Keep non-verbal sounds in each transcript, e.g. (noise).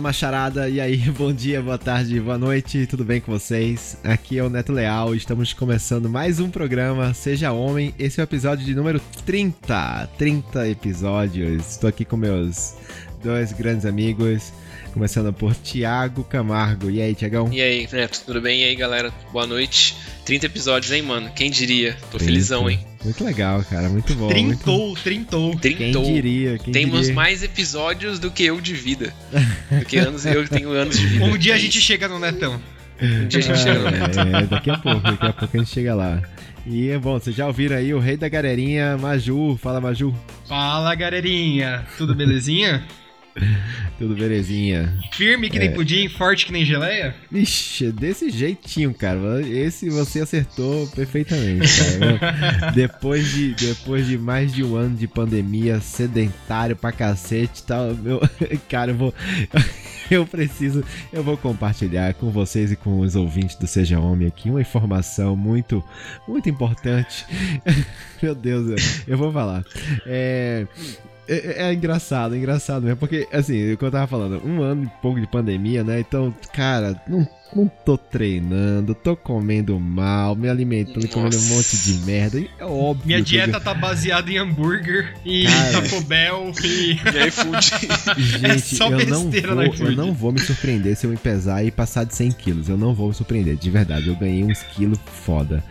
Fala macharada, e aí, (laughs) bom dia, boa tarde, boa noite, tudo bem com vocês? Aqui é o Neto Leal, estamos começando mais um programa Seja Homem. Esse é o episódio de número 30, 30 episódios. Estou aqui com meus dois grandes amigos, começando por Tiago Camargo. E aí, Tiagão? E aí, Neto, tudo bem? E aí, galera, boa noite. 30 episódios, hein, mano? Quem diria? Tô 30. felizão, hein? Muito legal, cara, muito bom. Trintou, muito... trintou. Trintou. Quem diria, quem Temos diria. mais episódios do que eu de vida. (laughs) Do que anos, eu tenho anos de vida. Um dia É a gente isso. chega no Netão. Um dia a gente chega no Neto. É, daqui a pouco, daqui a pouco a gente chega lá. E, bom, vocês já ouviram aí o rei da galerinha, Maju. Fala, Maju. Fala, galerinha. Tudo belezinha? (laughs) (laughs) Tudo belezinha? Firme que nem pudim, forte que nem geleia? Ixi, desse jeitinho, cara. Esse você acertou perfeitamente, cara. (laughs) depois, de, depois de mais de um ano de pandemia, sedentário pra cacete e tal, meu, (laughs) cara, eu vou. Eu preciso, eu vou compartilhar com vocês e com os ouvintes do Seja Homem aqui uma informação muito, muito importante. Meu Deus, eu, eu vou falar. É, é, é engraçado, é engraçado mesmo, porque, assim, o que eu tava falando, um ano e pouco de pandemia, né? Então, cara, não, não tô treinando, tô comendo mal, me alimentando, comendo um monte de merda. É óbvio. Minha que eu- dieta tá baseada em hambúrguer e Cara. Taco Bell e... E aí, Food. (laughs) Gente, só eu, não vou, eu iFood. não vou me surpreender se eu me pesar e passar de 100 quilos. Eu não vou me surpreender, de verdade. Eu ganhei uns quilos foda.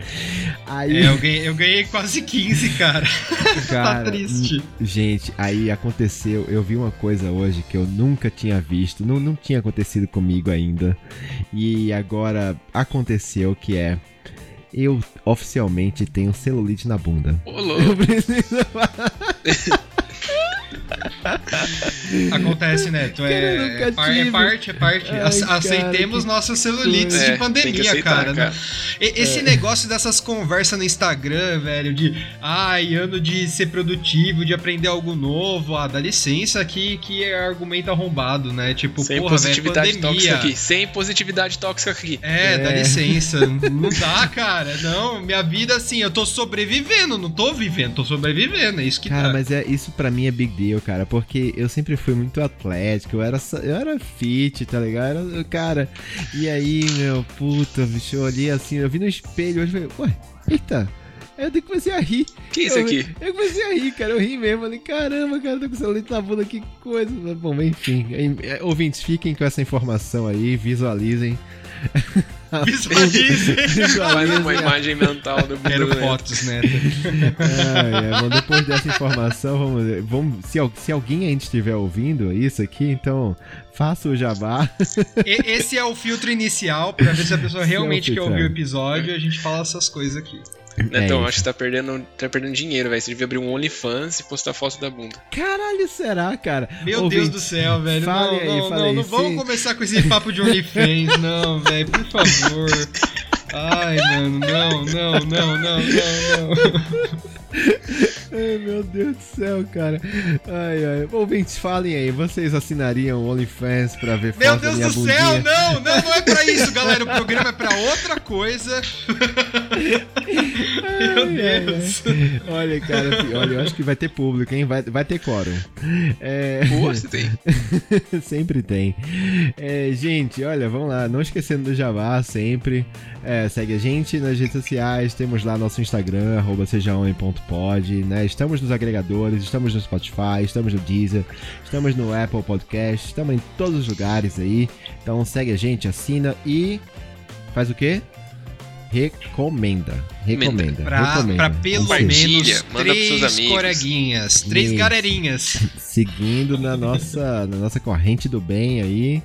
Aí, É, eu ganhei, eu ganhei quase 15, cara. (laughs) cara, tá triste. Gente, aí aconteceu. Eu vi uma coisa hoje que eu nunca tinha visto, não, não tinha acontecido comigo ainda. E agora aconteceu que é. Eu oficialmente tenho celulite na bunda. Ô, (laughs) Eu preciso. (laughs) (laughs) Acontece, né? Tu Cara, eu é, é, par- é parte, é parte. Ai, Ace- cara, Aceitemos que nossas celulites É, de que pandemia, aceitar, cara. né? cara. E- Esse negócio dessas conversas no Instagram, velho, de ai, ano de ser produtivo, de aprender algo novo, ah, dá licença que, que é argumento arrombado, né? Tipo, Sem porra, velho, positividade pandemia. tóxica aqui. Sem positividade tóxica aqui. É, dá É. licença. Não dá, cara. Não, minha vida assim, eu tô sobrevivendo, não tô vivendo, tô sobrevivendo. É isso que Cara, dá. mas é isso pra mim é big deal, cara, porque eu sempre fui muito atlético, eu era eu era fit, tá ligado? Era, cara, e aí, meu, puta, bicho, eu olhei assim, eu vi no espelho hoje e falei, ué, eita. Aí eu comecei a rir. Que isso eu, aqui? Eu comecei a rir, cara. Eu ri mesmo. Falei, caramba, cara, tô com celulite na bunda, que coisa. Bom, enfim. É, Ouvintes, fiquem com essa informação aí, visualizem. (laughs) Visualize. Faz uma imagem mental do Neto. fotos, né? Ai, é, bom, depois dessa informação, vamos, ver. vamos se, se alguém ainda estiver ouvindo isso aqui, então faça o jabá. E- Esse é o filtro inicial pra ver se a pessoa é realmente quer filtro, ouvir o é. episódio e a gente fala essas coisas aqui. Netão, É acho que tá perdendo, tá perdendo dinheiro, velho. Você devia abrir um OnlyFans e postar foto da bunda. Caralho, será, cara? Meu Deus do céu, velho. fale não, aí, não, fale não, aí, não vamos começar com esse papo de OnlyFans, (laughs) não, velho, por favor. Ai, mano, não, não, não, não, não, não. Ai, meu Deus do céu, cara. Ai, ai. Ouvintes, falem aí. Vocês assinariam o OnlyFans pra ver Meu Deus do bundinha? céu, não, não, não é pra isso, galera. O programa é pra outra coisa. Meu Ai, ai, Deus. ai. Olha, cara, olha, eu acho que vai ter público, hein? Vai, vai ter quórum. É... Pô, tem. (laughs) sempre tem. É, gente, olha, vamos lá. Não esquecendo do Jabá, sempre. É, segue a gente nas redes sociais. Temos lá nosso Instagram, arroba né? Estamos nos agregadores, estamos no Spotify, estamos no Deezer, estamos no Apple Podcast, estamos em todos os lugares aí. Então segue a gente, assina e faz o quê? Recomenda. Recomenda. Pra, recomenda. pra pelo menos manda pros seus três amigos. coleguinhas, três Isso. galerinhas. (laughs) seguindo na nossa, na nossa corrente do bem aí.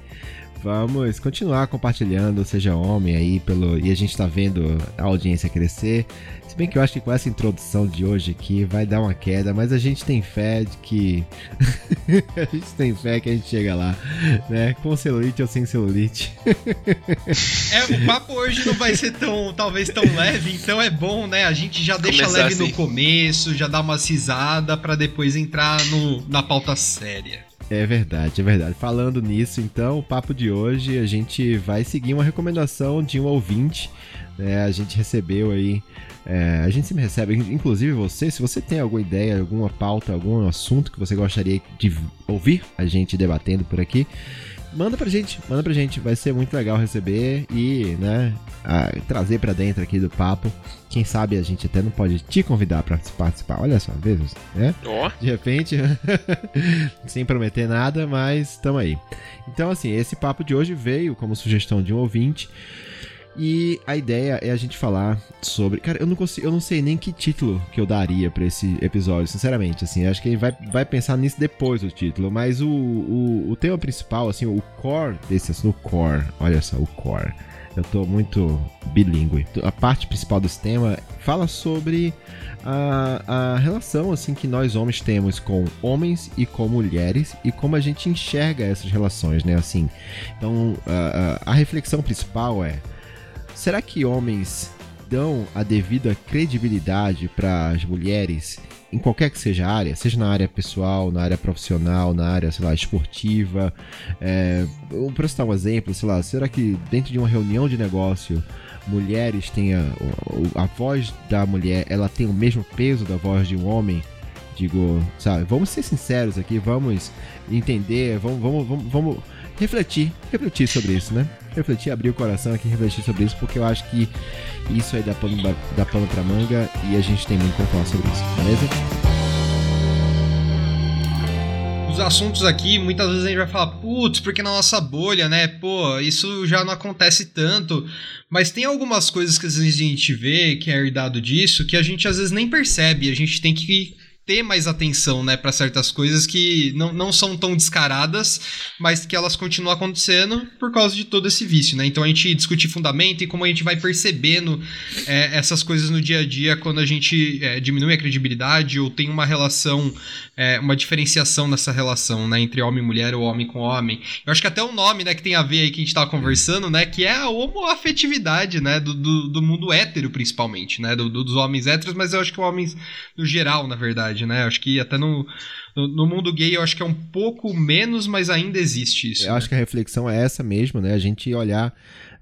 Vamos continuar compartilhando, seja homem aí, pelo. E a gente tá vendo a audiência crescer. Se bem que eu acho que com essa introdução de hoje aqui vai dar uma queda, mas a gente tem fé de que. (laughs) a gente tem fé que a gente chega lá, né? Com celulite ou sem celulite. É, o papo hoje não vai ser tão, talvez tão leve, então é bom, né? A gente já deixa Começar leve no assim. começo, já dá uma risada pra depois entrar no, na pauta séria. É verdade, é verdade. Falando nisso, então, o papo de hoje a gente vai seguir uma recomendação de um ouvinte. né? a gente recebeu aí. é, a gente sempre recebe, inclusive você, se você tem alguma ideia, alguma pauta, algum assunto que você gostaria de ouvir a gente debatendo por aqui, manda pra gente, manda pra gente. Vai ser muito legal receber e, né, a, trazer pra dentro aqui do papo. Quem sabe a gente até não pode te convidar pra participar. Olha só, vezes, né? Ó. De repente, (laughs) sem prometer nada, mas tamo aí. Então, assim, esse papo de hoje veio como sugestão de um ouvinte. E a ideia é a gente falar sobre. Cara, eu não consigo, eu não sei nem que título que eu daria pra esse episódio, sinceramente. Assim, acho que gente vai, vai pensar nisso depois do título. Mas o, o, o tema principal, assim, o core desse assunto, o core, olha só, o core. Eu tô muito bilíngue. A parte principal desse tema fala sobre a, a relação assim que nós homens temos com homens e com mulheres e como a gente enxerga essas relações, né? Assim, então a, a, a reflexão principal é Será que homens dão a devida credibilidade para as mulheres em qualquer que seja a área, seja na área pessoal, na área profissional, na área, sei lá, esportiva. É, para citar um exemplo, sei lá, será que dentro de uma reunião de negócio mulheres têm a, a voz da mulher, ela tem o mesmo peso da voz de um homem? Digo, sabe, vamos ser sinceros aqui, vamos entender, vamos, vamos, vamos, vamos refletir, refletir sobre isso, né? Refletir, abrir o coração aqui, refletir sobre isso, porque eu acho que isso aí dá pano, dá pano pra manga e a gente tem muito pra falar sobre isso, beleza? Os assuntos aqui, muitas vezes a gente vai falar, putz, porque na nossa bolha, né? Pô, isso já não acontece tanto. Mas tem algumas coisas que às vezes a gente vê que é herdado disso que a gente às vezes nem percebe. A gente tem que ter mais atenção, né, para certas coisas que não, não são tão descaradas, mas que elas continuam acontecendo por causa de todo esse vício, né? Então a gente discute fundamento e como a gente vai percebendo é, essas coisas no dia a dia quando a gente é, diminui a credibilidade ou tem uma relação, é, uma diferenciação nessa relação, né, entre homem e mulher ou homem com homem. Eu acho que até o nome, né, que tem a ver aí que a gente tava conversando, né, que é a homoafetividade, né, do, do, do mundo hétero principalmente, né, do, do, dos homens héteros, mas eu acho que homens no geral, na verdade verdade, né? Acho que até no, no, no, mundo gay eu acho que é um pouco menos, mas ainda existe isso. Eu né? acho que a reflexão é essa mesmo, né? A gente olhar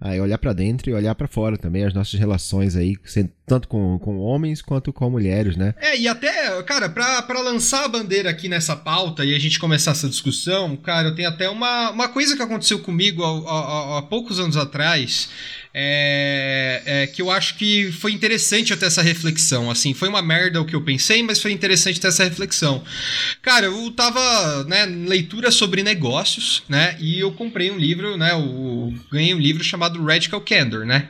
aí olhar para dentro e olhar para fora também as nossas relações aí, tanto com, com homens quanto com mulheres, né? É, e até, cara, para lançar a bandeira aqui nessa pauta e a gente começar essa discussão, cara, eu tenho até uma, uma coisa que aconteceu comigo há, há, há poucos anos atrás é, é, que eu acho que foi interessante até essa reflexão. Assim, foi uma merda o que eu pensei, mas foi interessante ter essa reflexão. Cara, eu tava, né, leitura sobre negócios, né, e eu comprei um livro, né, eu ganhei um livro chamado Radical Candor, né.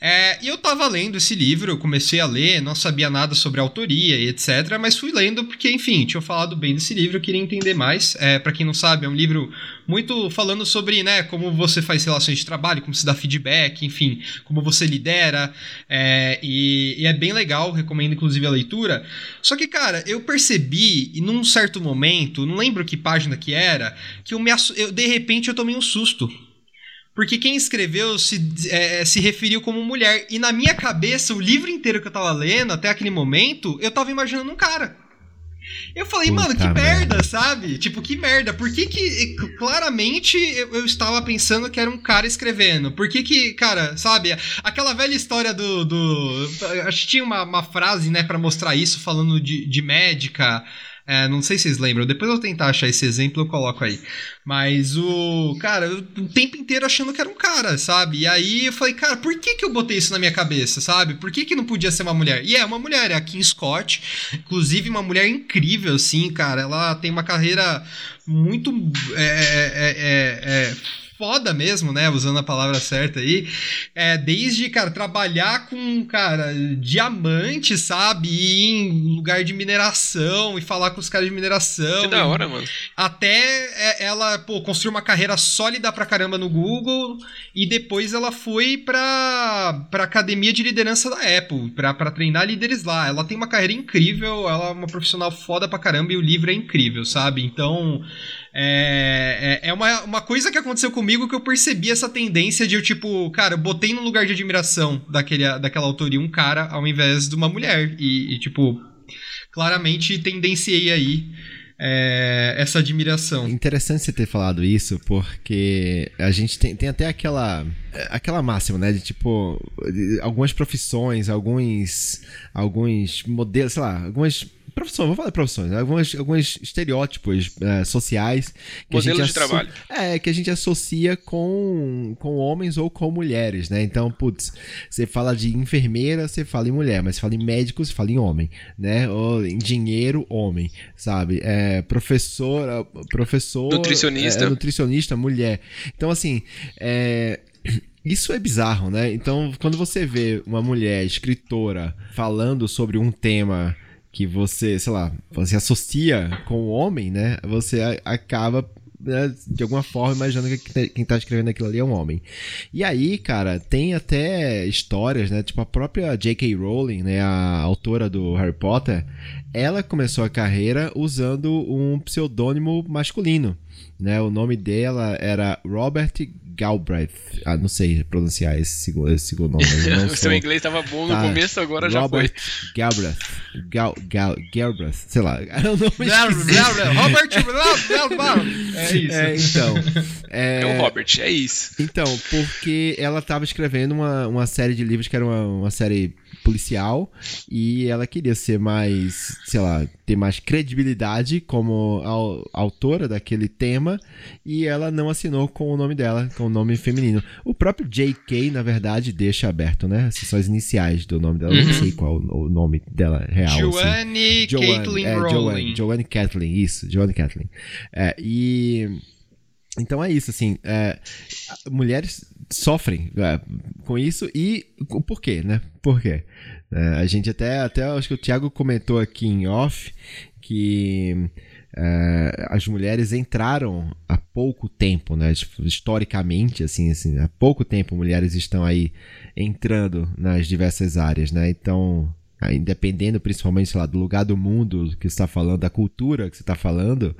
É, e eu tava lendo esse livro, eu comecei a ler, não sabia nada sobre autoria e etc, mas fui lendo porque, enfim, tinha falado bem desse livro, eu queria entender mais. É, para quem não sabe, é um livro muito falando sobre, né, como você faz relações de trabalho, como se dá feedback, enfim, como você lidera, é, e, e, é bem legal, recomendo inclusive a leitura. Só que, cara, eu percebi, e num certo momento, não lembro que página que era, que eu, me, eu de repente eu tomei um susto. Porque quem escreveu se, é, se referiu como mulher. E na minha cabeça, o livro inteiro que eu tava lendo, até aquele momento, eu tava imaginando um cara. Eu falei, Puta mano, que merda, merda, sabe? Tipo, que merda. Por que que, claramente, eu, eu, estava pensando que era um cara escrevendo? Por que que, cara, sabe? Aquela velha história do... do acho que tinha uma, uma frase, né, para mostrar isso, falando de, de médica... É, não sei se vocês lembram, depois eu tentar achar esse exemplo eu coloco aí. Mas o. Cara, eu, o tempo inteiro achando que era um cara, sabe? E aí eu falei, cara, por que, que eu botei isso na minha cabeça, sabe? Por que, que não podia ser uma mulher? E é uma mulher, é a Kim Scott. Inclusive, uma mulher incrível, assim, cara. Ela tem uma carreira muito. é, é, é, é foda mesmo, né? Usando a palavra certa aí. É, desde, cara, trabalhar com, cara, diamante, sabe? Ir em lugar de mineração e falar com os caras de mineração. Que da hora, mano. Até é, ela, pô, construiu uma carreira sólida pra caramba no Google e depois ela foi pra, pra academia de liderança da Apple, pra, pra treinar líderes lá. Ela tem uma carreira incrível, ela é uma profissional foda pra caramba e o livro é incrível, sabe? Então. É, é, é, uma, uma coisa que aconteceu comigo que eu percebi essa tendência de eu, tipo, cara, eu botei no lugar de admiração daquele, daquela autoria um cara ao invés de uma mulher. E, e tipo, claramente tendenciei aí é, essa admiração. Interessante você ter falado isso, porque a gente tem, tem até aquela aquela máxima, né, de tipo algumas profissões, alguns alguns modelos, sei lá, algumas profissões, vou falar de profissões, né? alguns, alguns estereótipos é, sociais. Que Modelo de trabalho. É, que a gente associa com, com homens ou com mulheres, né? Então, putz, você fala de enfermeira, você fala em mulher, mas você fala em médico, você fala em homem, né? Ou engenheiro, homem, sabe? É, professor, professor... Nutricionista. É, nutricionista, mulher. Então, assim, é isso é bizarro, né? Então, quando você vê uma mulher escritora falando sobre um tema que você, sei lá, você associa com o homem, né? Você acaba né, de alguma forma imaginando que quem tá escrevendo aquilo ali é um homem. E aí, cara, tem até histórias, né? Tipo a própria J.K. Rowling, né, a autora do Harry Potter, ela começou a carreira usando um pseudônimo masculino, né? O nome dela era Robert Galbraith. Ah, não sei pronunciar esse segundo, esse segundo nome. (laughs) o sou... seu inglês estava bom no tá. começo, agora Robert já foi. Galbraith. Gal, Gal, Galbraith. Sei lá. (laughs) É o nome Robert Galbraith. (laughs) É isso. É, então. É... é... o Robert, é isso. Então, porque ela estava escrevendo uma, uma série de livros que era uma, uma série policial e ela queria ser mais, sei lá, ter mais credibilidade como autora daquele tema e ela não assinou com o nome dela, com o nome feminino. O próprio J.K., na verdade, deixa aberto, né? Essas são as iniciais do nome dela. Uhum. Não sei qual o nome dela real. Joanne assim. Caitlin é, Rowling. Joanne, Kathleen, isso. Joanne Kathleen. É, e... Então é isso, assim, é, mulheres sofrem é, com isso e por quê, né? Por quê? É, a gente até, até acho que o Thiago comentou aqui em off que é, as mulheres entraram há pouco tempo, né? Tipo, historicamente, assim, assim, há pouco tempo mulheres estão aí entrando nas diversas áreas, né? Então, aí, dependendo principalmente, sei lá, do lugar do mundo que está falando, da cultura que você está falando,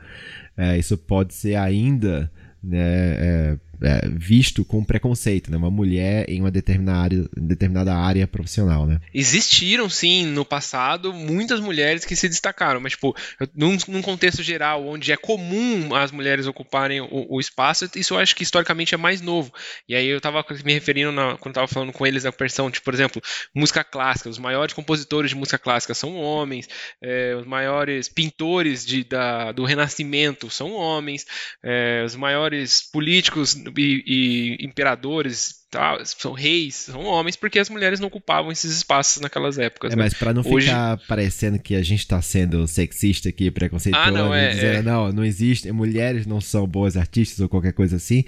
é, isso pode ser ainda né, é, é, visto com preconceito, né? Uma mulher em uma determinada área, determinada área profissional, né? Existiram, sim, no passado, muitas mulheres que se destacaram, mas, tipo, num, num contexto geral, onde é comum as mulheres ocuparem o, o, espaço, isso eu acho que historicamente é mais novo. E aí eu tava me referindo, na, quando tava falando com eles da versão, tipo, por exemplo, música clássica, os maiores compositores de música clássica são homens, é, os maiores pintores de, da, do Renascimento são homens, é, os maiores políticos e, e imperadores tá, são reis, são homens, porque as mulheres não ocupavam esses espaços naquelas épocas. É, né? mas para não Hoje... ficar parecendo que a gente tá sendo sexista aqui, preconceituoso, ah, não, é, dizendo, é. não, não existe, mulheres não são boas artistas ou qualquer coisa assim.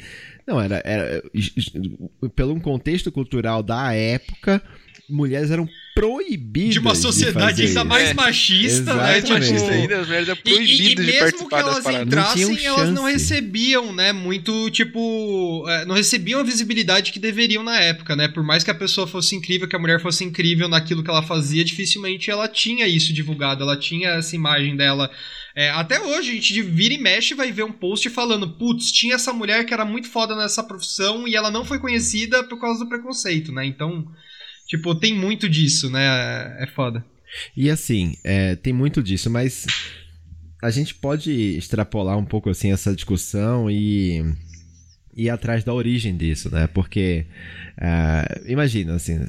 Não, era, era pelo um contexto cultural da época, mulheres eram proibidas de uma sociedade de ainda mais machista, né? Tipo, machista ainda, as mulheres eram proibidas e, e, e de participar das paradas. mesmo que elas entrassem, elas não recebiam, né, muito, tipo, é, não recebiam a visibilidade que deveriam na época, né? Por mais que a pessoa fosse incrível, que a mulher fosse incrível naquilo que ela fazia, dificilmente ela tinha isso divulgado, ela tinha essa imagem dela é, até hoje, a gente vira e mexe vai ver um post falando: putz, tinha essa mulher que era muito foda nessa profissão e ela não foi conhecida por causa do preconceito, né? Então, Tipo, tem muito disso, né? É foda. E assim, é, tem muito disso, mas a gente pode extrapolar um pouco assim essa discussão e ir atrás da origem disso, né? Porque uh, imagina assim,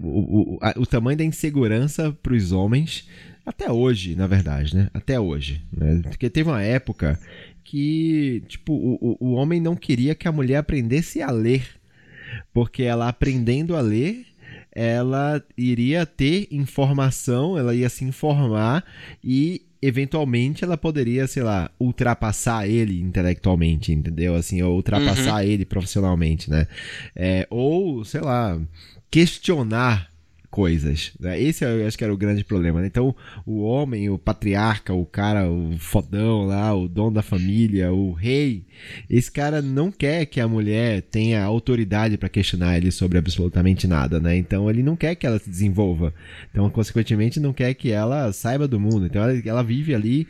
o, o, o tamanho da insegurança para os homens até hoje, na verdade, né? Até hoje, né? Porque teve uma época que tipo o, o homem não queria que a mulher aprendesse a ler, porque ela aprendendo a ler ela iria ter informação, ela ia se informar e eventualmente ela poderia, sei lá, ultrapassar ele intelectualmente, entendeu? Assim, ou ultrapassar uhum. ele profissionalmente, né? É, ou, sei lá, questionar coisas. Né? Esse eu acho que era o grande problema. Né? Então, o homem, o patriarca, o cara, o fodão lá, o dono da família, o rei, esse cara não quer que a mulher tenha autoridade para questionar ele sobre absolutamente nada, né? Então, ele não quer que ela se desenvolva. Então, consequentemente, não quer que ela saiba do mundo. Então, ela, ela vive ali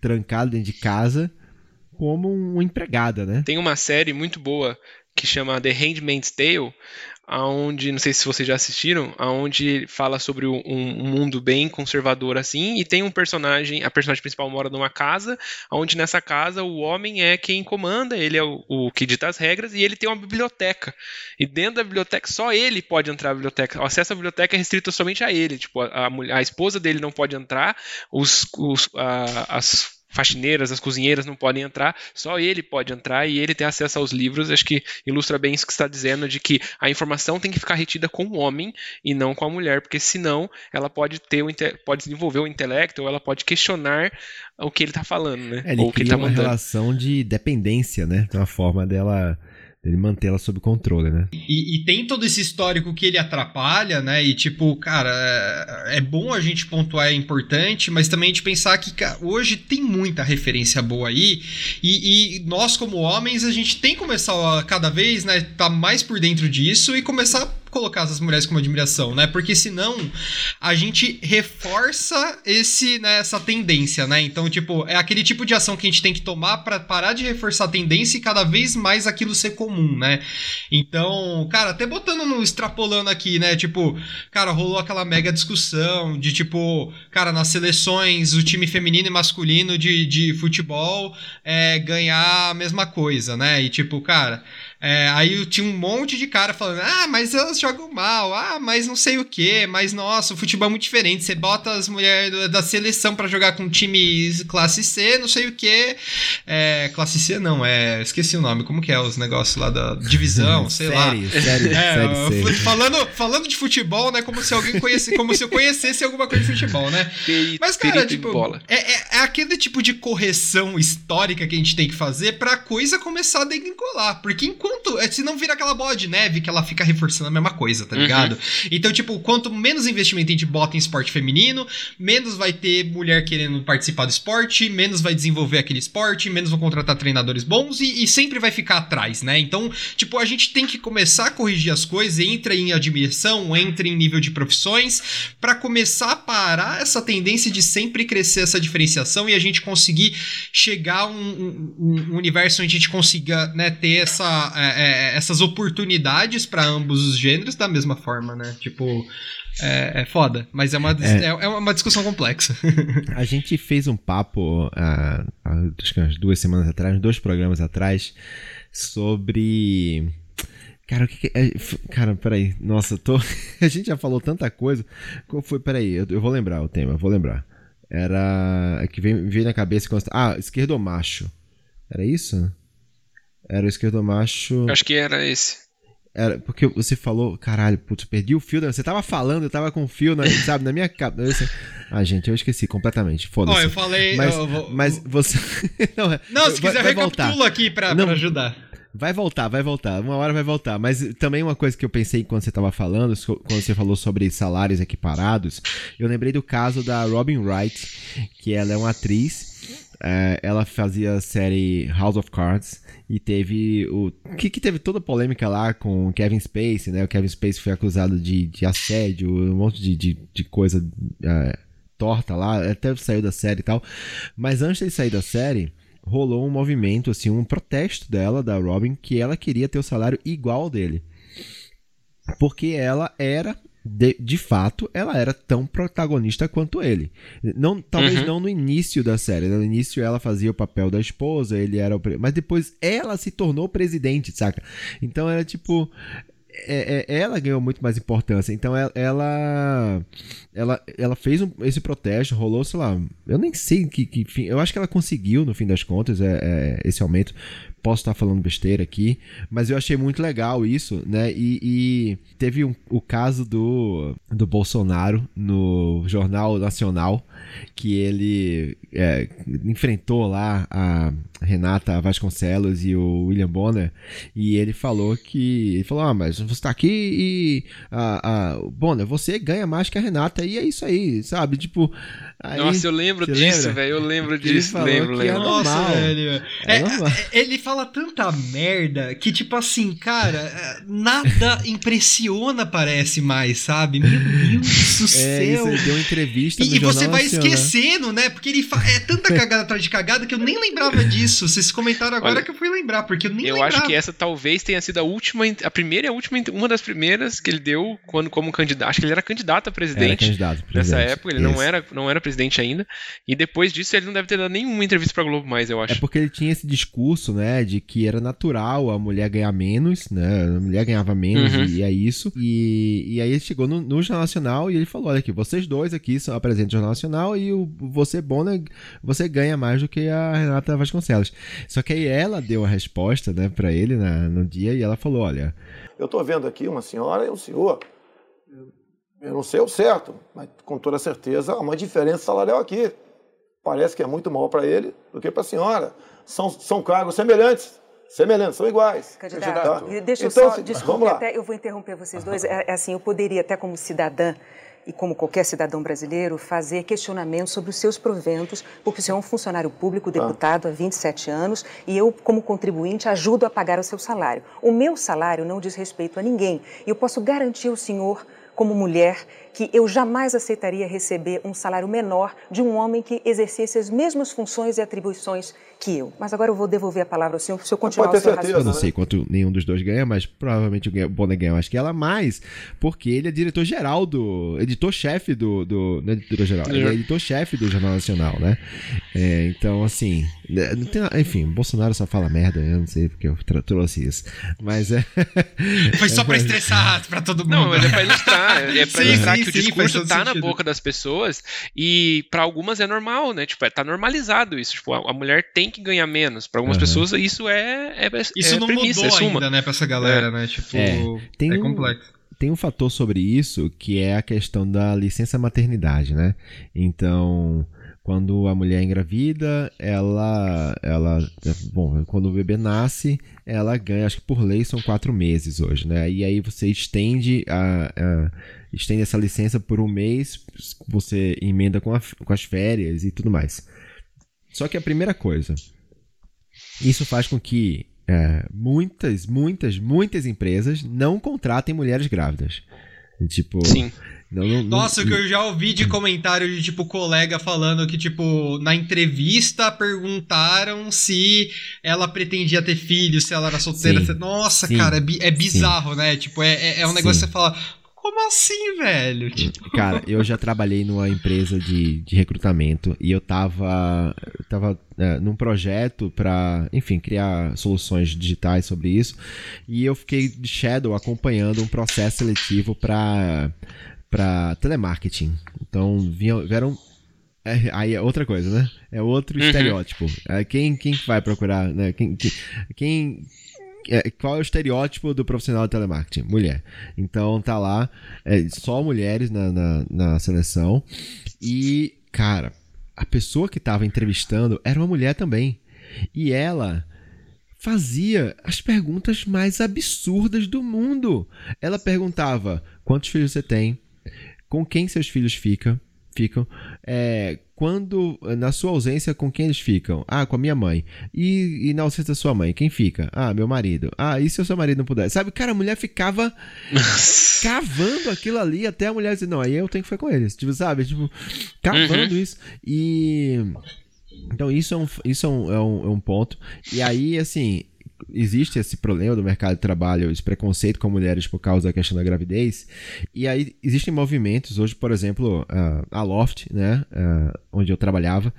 trancada dentro de casa como uma empregada, né? Tem uma série muito boa que chama The Handmaid's Tale, aonde, não sei se vocês já assistiram, aonde fala sobre um, um, mundo bem conservador assim, e tem um personagem, a personagem principal mora numa casa, onde nessa casa o homem é quem comanda, ele é o, o que dita as regras, e ele tem uma biblioteca. E dentro da biblioteca, só ele pode entrar na biblioteca. O acesso à biblioteca é restrito somente a ele. Tipo, a, a, a esposa dele não pode entrar, os, os a, as faxineiras, as cozinheiras não podem entrar, só ele pode entrar e ele tem acesso aos livros. Acho que ilustra bem isso que está dizendo de que a informação tem que ficar retida com o homem e não com a mulher, porque senão ela pode ter o pode desenvolver o intelecto ou ela pode questionar o que ele está falando, né? É, ele ou o que ele tá uma mandando. relação de dependência, né? Uma forma dela ele mantê-la sob controle, né? E, e, tem todo esse histórico que ele atrapalha, né? E tipo, cara, é, é bom a gente pontuar, é importante, mas também de pensar que cara, hoje tem muita referência boa aí, e, e, nós, como homens, a gente tem que começar a, cada vez, né, tá mais por dentro disso e começar colocar essas mulheres como admiração, né? Porque senão a gente reforça esse, né, essa tendência, né? Então, tipo, é aquele tipo de ação que a gente tem que tomar para parar de reforçar a tendência e cada vez mais aquilo ser comum, né? Então, cara, até botando no extrapolando aqui, né? Tipo, cara, rolou aquela mega discussão de tipo, cara, nas seleções, o time feminino e masculino de, de futebol é, ganhar a mesma coisa, né? E tipo, cara, é, aí tinha um monte de cara falando: ah, mas elas jogam mal, ah, mas não sei o que, mas nossa, o futebol é muito diferente. Você bota as mulheres da seleção para jogar com times classe C, não sei o que. É, classe C não, é. Esqueci o nome, como que é os negócios lá da divisão, (laughs) sei série, lá. Série, é, série falando, falando de futebol, né? Como se alguém conhecesse, como se eu conhecesse alguma coisa de futebol, né? Mas, cara, tipo, é, é, é, aquele tipo de correção histórica que a gente tem que fazer pra coisa começar a desencolar. Porque enquanto quanto. É, se não vira aquela bola de neve que ela fica reforçando a mesma coisa, tá ligado? Uhum. Então, tipo, quanto menos investimento a gente bota em esporte feminino, menos vai ter mulher querendo participar do esporte, menos vai desenvolver aquele esporte, menos vão contratar treinadores bons e, e sempre vai ficar atrás, né? Então, tipo, a gente tem que começar a corrigir as coisas, entra em admiração, entra em nível de profissões, para começar a parar essa tendência de sempre crescer essa diferenciação e a gente conseguir chegar a um, um, um universo onde a gente consiga né, ter essa é, é, essas oportunidades para ambos os gêneros da mesma forma, né? Tipo, é, é foda, mas é uma, é. é, é uma discussão complexa. (laughs) a gente fez um papo, uh, acho que umas duas semanas atrás, dois programas atrás, sobre. Cara, o que, que é. Cara, peraí. Nossa, tô. (laughs) a gente já falou tanta coisa. Qual foi? Peraí, eu, eu vou lembrar o tema, eu vou lembrar. Era. É que veio, veio na cabeça. Quando... Ah, esquerdo macho. Era isso? Era o esquerdo macho. Acho que era esse. Era porque você falou, caralho, putz, perdi o fio. Você tava falando, eu tava com o fio, na, (laughs) sabe, na minha cabeça. Ah, gente, eu esqueci completamente. Foda-se. Ó, eu falei. Mas, eu vou... mas você. (laughs) não, não, se vai, quiser, vai recapitula aqui pra, não, pra ajudar. Vai voltar, vai voltar. Uma hora vai voltar. Mas também uma coisa que eu pensei quando você tava falando, quando você falou sobre salários equiparados, eu lembrei do caso da Robin Wright, que ela é uma atriz. É, ela fazia a série House of Cards. E teve o. Que, que teve toda a polêmica lá com o Kevin Spacey, né? O Kevin Spacey foi acusado de, de assédio, um monte de, de, de coisa uh, torta lá, até saiu da série e tal. Mas antes de sair da série, rolou um movimento, assim, um protesto dela, da Robin, que ela queria ter o salário igual dele. Porque ela era de, de fato, ela era tão protagonista quanto ele. Não, talvez uhum. não no início da série. No início ela fazia o papel da esposa, ele era o. Mas depois ela se tornou presidente, saca? Então era tipo. É, é, ela ganhou muito mais importância. Então ela, ela, ela, ela fez um, esse protesto, rolou, sei lá, eu nem sei que, que fim. Eu acho que ela conseguiu, no fim das contas, é, é esse aumento. Posso estar falando besteira aqui, mas eu achei muito legal isso, né? E, e teve um, o caso do, do Bolsonaro no Jornal Nacional, que ele é, enfrentou lá a Renata Vasconcelos e o William Bonner, e ele falou que. Ele falou: Ah, mas você está aqui e. A, a, Bonner, você ganha mais que a Renata, e é isso aí, sabe? Tipo. Aí, Nossa, eu lembro disso, velho. Eu lembro disso. Ele lembro, lembro. É normal. Nossa, velho. É, é, ele fala tanta merda que, tipo assim, cara, é, nada impressiona, parece mais, sabe? Meu Deus do céu. (laughs) É, isso, ele deu uma entrevista E, e você vai esquecendo, né? Porque ele fa... é tanta cagada atrás de cagada que eu nem lembrava disso. Vocês comentaram agora Olha, que eu fui lembrar, porque eu nem eu lembrava. Eu acho que essa talvez tenha sido a última, a primeira e a última, uma das primeiras que ele deu quando como candidato. Acho que ele era candidato a presidente. Era candidato, presidente. Nessa época, ele não era, não era presidente ainda. E depois disso, ele não deve ter dado nenhuma entrevista pra Globo mais, eu acho. É porque ele tinha esse discurso, né, de que era natural a mulher ganhar menos, né? A mulher ganhava menos uhum. e é isso. E, e aí ele chegou no, no, Jornal Nacional e ele falou: olha aqui, vocês dois aqui são apresentam o Jornal Nacional e o, você, Bona, você ganha mais do que a Renata Vasconcelos. Só que aí ela deu a resposta, né, pra ele na, no dia e ela falou: olha. Eu tô vendo aqui uma senhora e um senhor. Eu não sei o certo, mas com toda certeza há uma diferença salarial aqui. Parece que é muito maior para ele do que para a senhora. São, são cargos semelhantes. Semelhantes, são iguais. Candidato, tá? deixa então, eu só, desculpe, até, eu vou interromper vocês dois. É, é assim, eu poderia até como cidadã e como qualquer cidadão brasileiro, fazer questionamentos sobre os seus proventos, porque o senhor é um funcionário público, tá. deputado há 27 anos, e eu, como contribuinte, ajudo a pagar o seu salário. O meu salário não diz respeito a ninguém. E eu posso garantir ao senhor como mulher que eu jamais aceitaria receber um salário menor de um homem que exercesse as mesmas funções e atribuições que eu. Mas agora eu vou devolver a palavra ao senhor para o senhor continuar o seu raciocínio. Eu não sei quanto nenhum dos dois ganha, mas provavelmente o Bonner ganha mais que ela, mais porque ele é diretor-geral do... editor-chefe do... do não é editor-geral, ele é editor-chefe do Jornal Nacional, né? É, então, assim... Né, não tem, enfim, Bolsonaro só fala merda, eu não sei porque eu trouxe isso. Mas é... Foi só para (laughs) estressar para todo mundo. Não, mas é para ilustrar. É para ilustrar sim, que sim, o discurso tá sentido. na boca das pessoas e para algumas é normal, né? Tipo, é, tá normalizado isso. Tipo, a, a mulher tem que ganhar menos. Para algumas uhum. pessoas isso é, é, é Isso não premissa, mudou é ainda, né, para essa galera, é. né? Tipo, é, tem é complexo. Um, tem um fator sobre isso que é a questão da licença maternidade, né? Então, quando a mulher é engravida, ela, ela, bom, quando o bebê nasce, ela ganha, acho que por lei são quatro meses hoje, né? E aí você estende a, a estende essa licença por um mês, você emenda com, a, com as férias e tudo mais. Só que a primeira coisa, isso faz com que é, muitas, muitas, muitas empresas não contratem mulheres grávidas. Tipo, Sim. Não, não, Nossa, o que eu já ouvi de comentário de tipo colega falando que tipo na entrevista perguntaram se ela pretendia ter filhos, se ela era solteira. Sim. Nossa, Sim. cara, é, é bizarro, Sim. né? Tipo, é, é, é um negócio que você fala, como assim, velho? Tipo... (laughs) Cara, eu já trabalhei numa empresa de, de recrutamento e eu tava, eu tava é, num projeto para, enfim, criar soluções digitais sobre isso. E eu fiquei de shadow acompanhando um processo seletivo para para telemarketing. Então, vinham, vieram é, aí é outra coisa, né? É outro uhum. estereótipo. É, quem, quem vai procurar, né? Quem, quem, quem é, qual é o estereótipo do profissional de telemarketing? Mulher. Então tá lá, é, só mulheres na, na, na seleção. E, cara, a pessoa que tava entrevistando era uma mulher também. E ela fazia as perguntas mais absurdas do mundo. Ela perguntava: quantos filhos você tem? Com quem seus filhos ficam? Ficam. É, quando, na sua ausência, com quem eles ficam? Ah, com a minha mãe. E, e na ausência da sua mãe, quem fica? Ah, meu marido. Ah, e se o seu marido não puder? Sabe, cara, a mulher ficava cavando aquilo ali até a mulher dizer, não, aí eu tenho que ficar com eles. Tipo, sabe? Tipo, cavando uhum. isso. E. Então, isso é um, isso é um, é um, é um ponto. E aí, assim, existe esse problema do mercado de trabalho, esse preconceito com mulheres por causa da questão da gravidez. E aí existem movimentos, hoje, por exemplo, a Loft, né, onde eu trabalhava,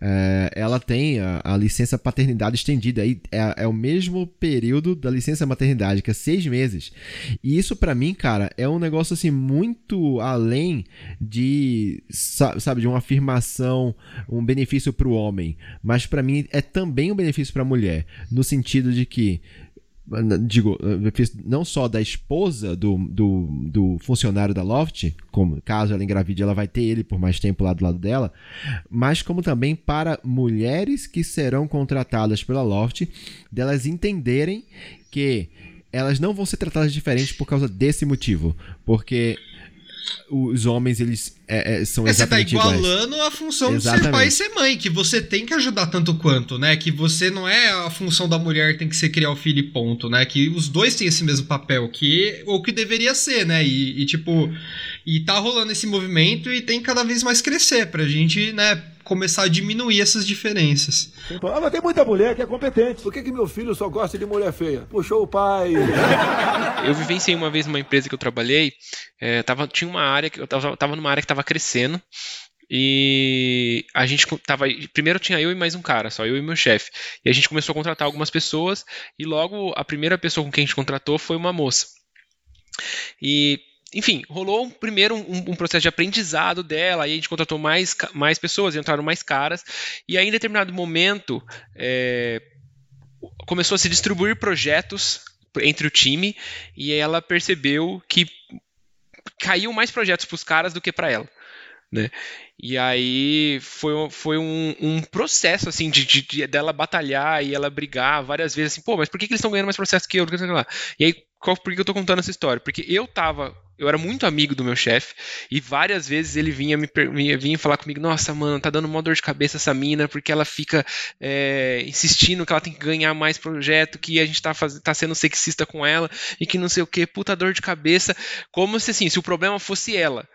é, ela tem a, a, licença paternidade estendida. Aí é, é, o mesmo período da licença maternidade, que é seis meses. E isso, para mim, cara, é um negócio assim muito além de, sabe, de uma afirmação, um benefício para o homem. Mas para mim é também um benefício para a mulher, no sentido de que digo, não só da esposa do, do, do, funcionário da Loft, como caso ela engravide, ela vai ter ele por mais tempo lá do lado dela, mas como também para mulheres que serão contratadas pela Loft, delas entenderem que elas não vão ser tratadas diferentes por causa desse motivo, porque os homens, eles é, é, são é, Você tá igualando iguais. a função exatamente. de ser pai e ser mãe, que você tem que ajudar tanto quanto, né? Que você não é a função da mulher tem que ser criar o filho e ponto, né? Que os dois têm esse mesmo papel, que ou que deveria ser, né? E, e tipo, e tá rolando esse movimento e tem cada vez mais crescer pra gente, né? Começar a diminuir essas diferenças. Ah, mas tem muita mulher que é competente. Por que, que meu filho só gosta de mulher feia? Puxou o pai. (laughs) eu vivenciei uma vez numa empresa que eu trabalhei, é, tava, tinha uma área que eu tava, tava numa área que estava crescendo. E a gente tava. Primeiro tinha eu e mais um cara, só eu e meu chefe. E a gente começou a contratar algumas pessoas, e logo a primeira pessoa com quem a gente contratou foi uma moça. E enfim, rolou primeiro um, um, processo de aprendizado dela, aí a gente contratou mais, mais pessoas, entraram mais caras, e aí em determinado momento é, começou a se distribuir projetos entre o time, e ela percebeu que caiu mais projetos para os caras do que para ela. Né? E aí foi, foi um, um processo assim de, de, de, dela batalhar e ela brigar várias vezes assim, pô, mas por que, que eles estão ganhando mais processo que eu? E aí, qual, por que eu tô contando essa história? Porque eu tava eu era muito amigo do meu chefe e várias vezes ele vinha me vinha, falar comigo: Nossa, mano, tá dando uma dor de cabeça essa mina porque ela fica é, insistindo que ela tem que ganhar mais projeto, que a gente tá, faz, tá sendo sexista com ela e que não sei o que, puta dor de cabeça. Como se assim, se o problema fosse ela.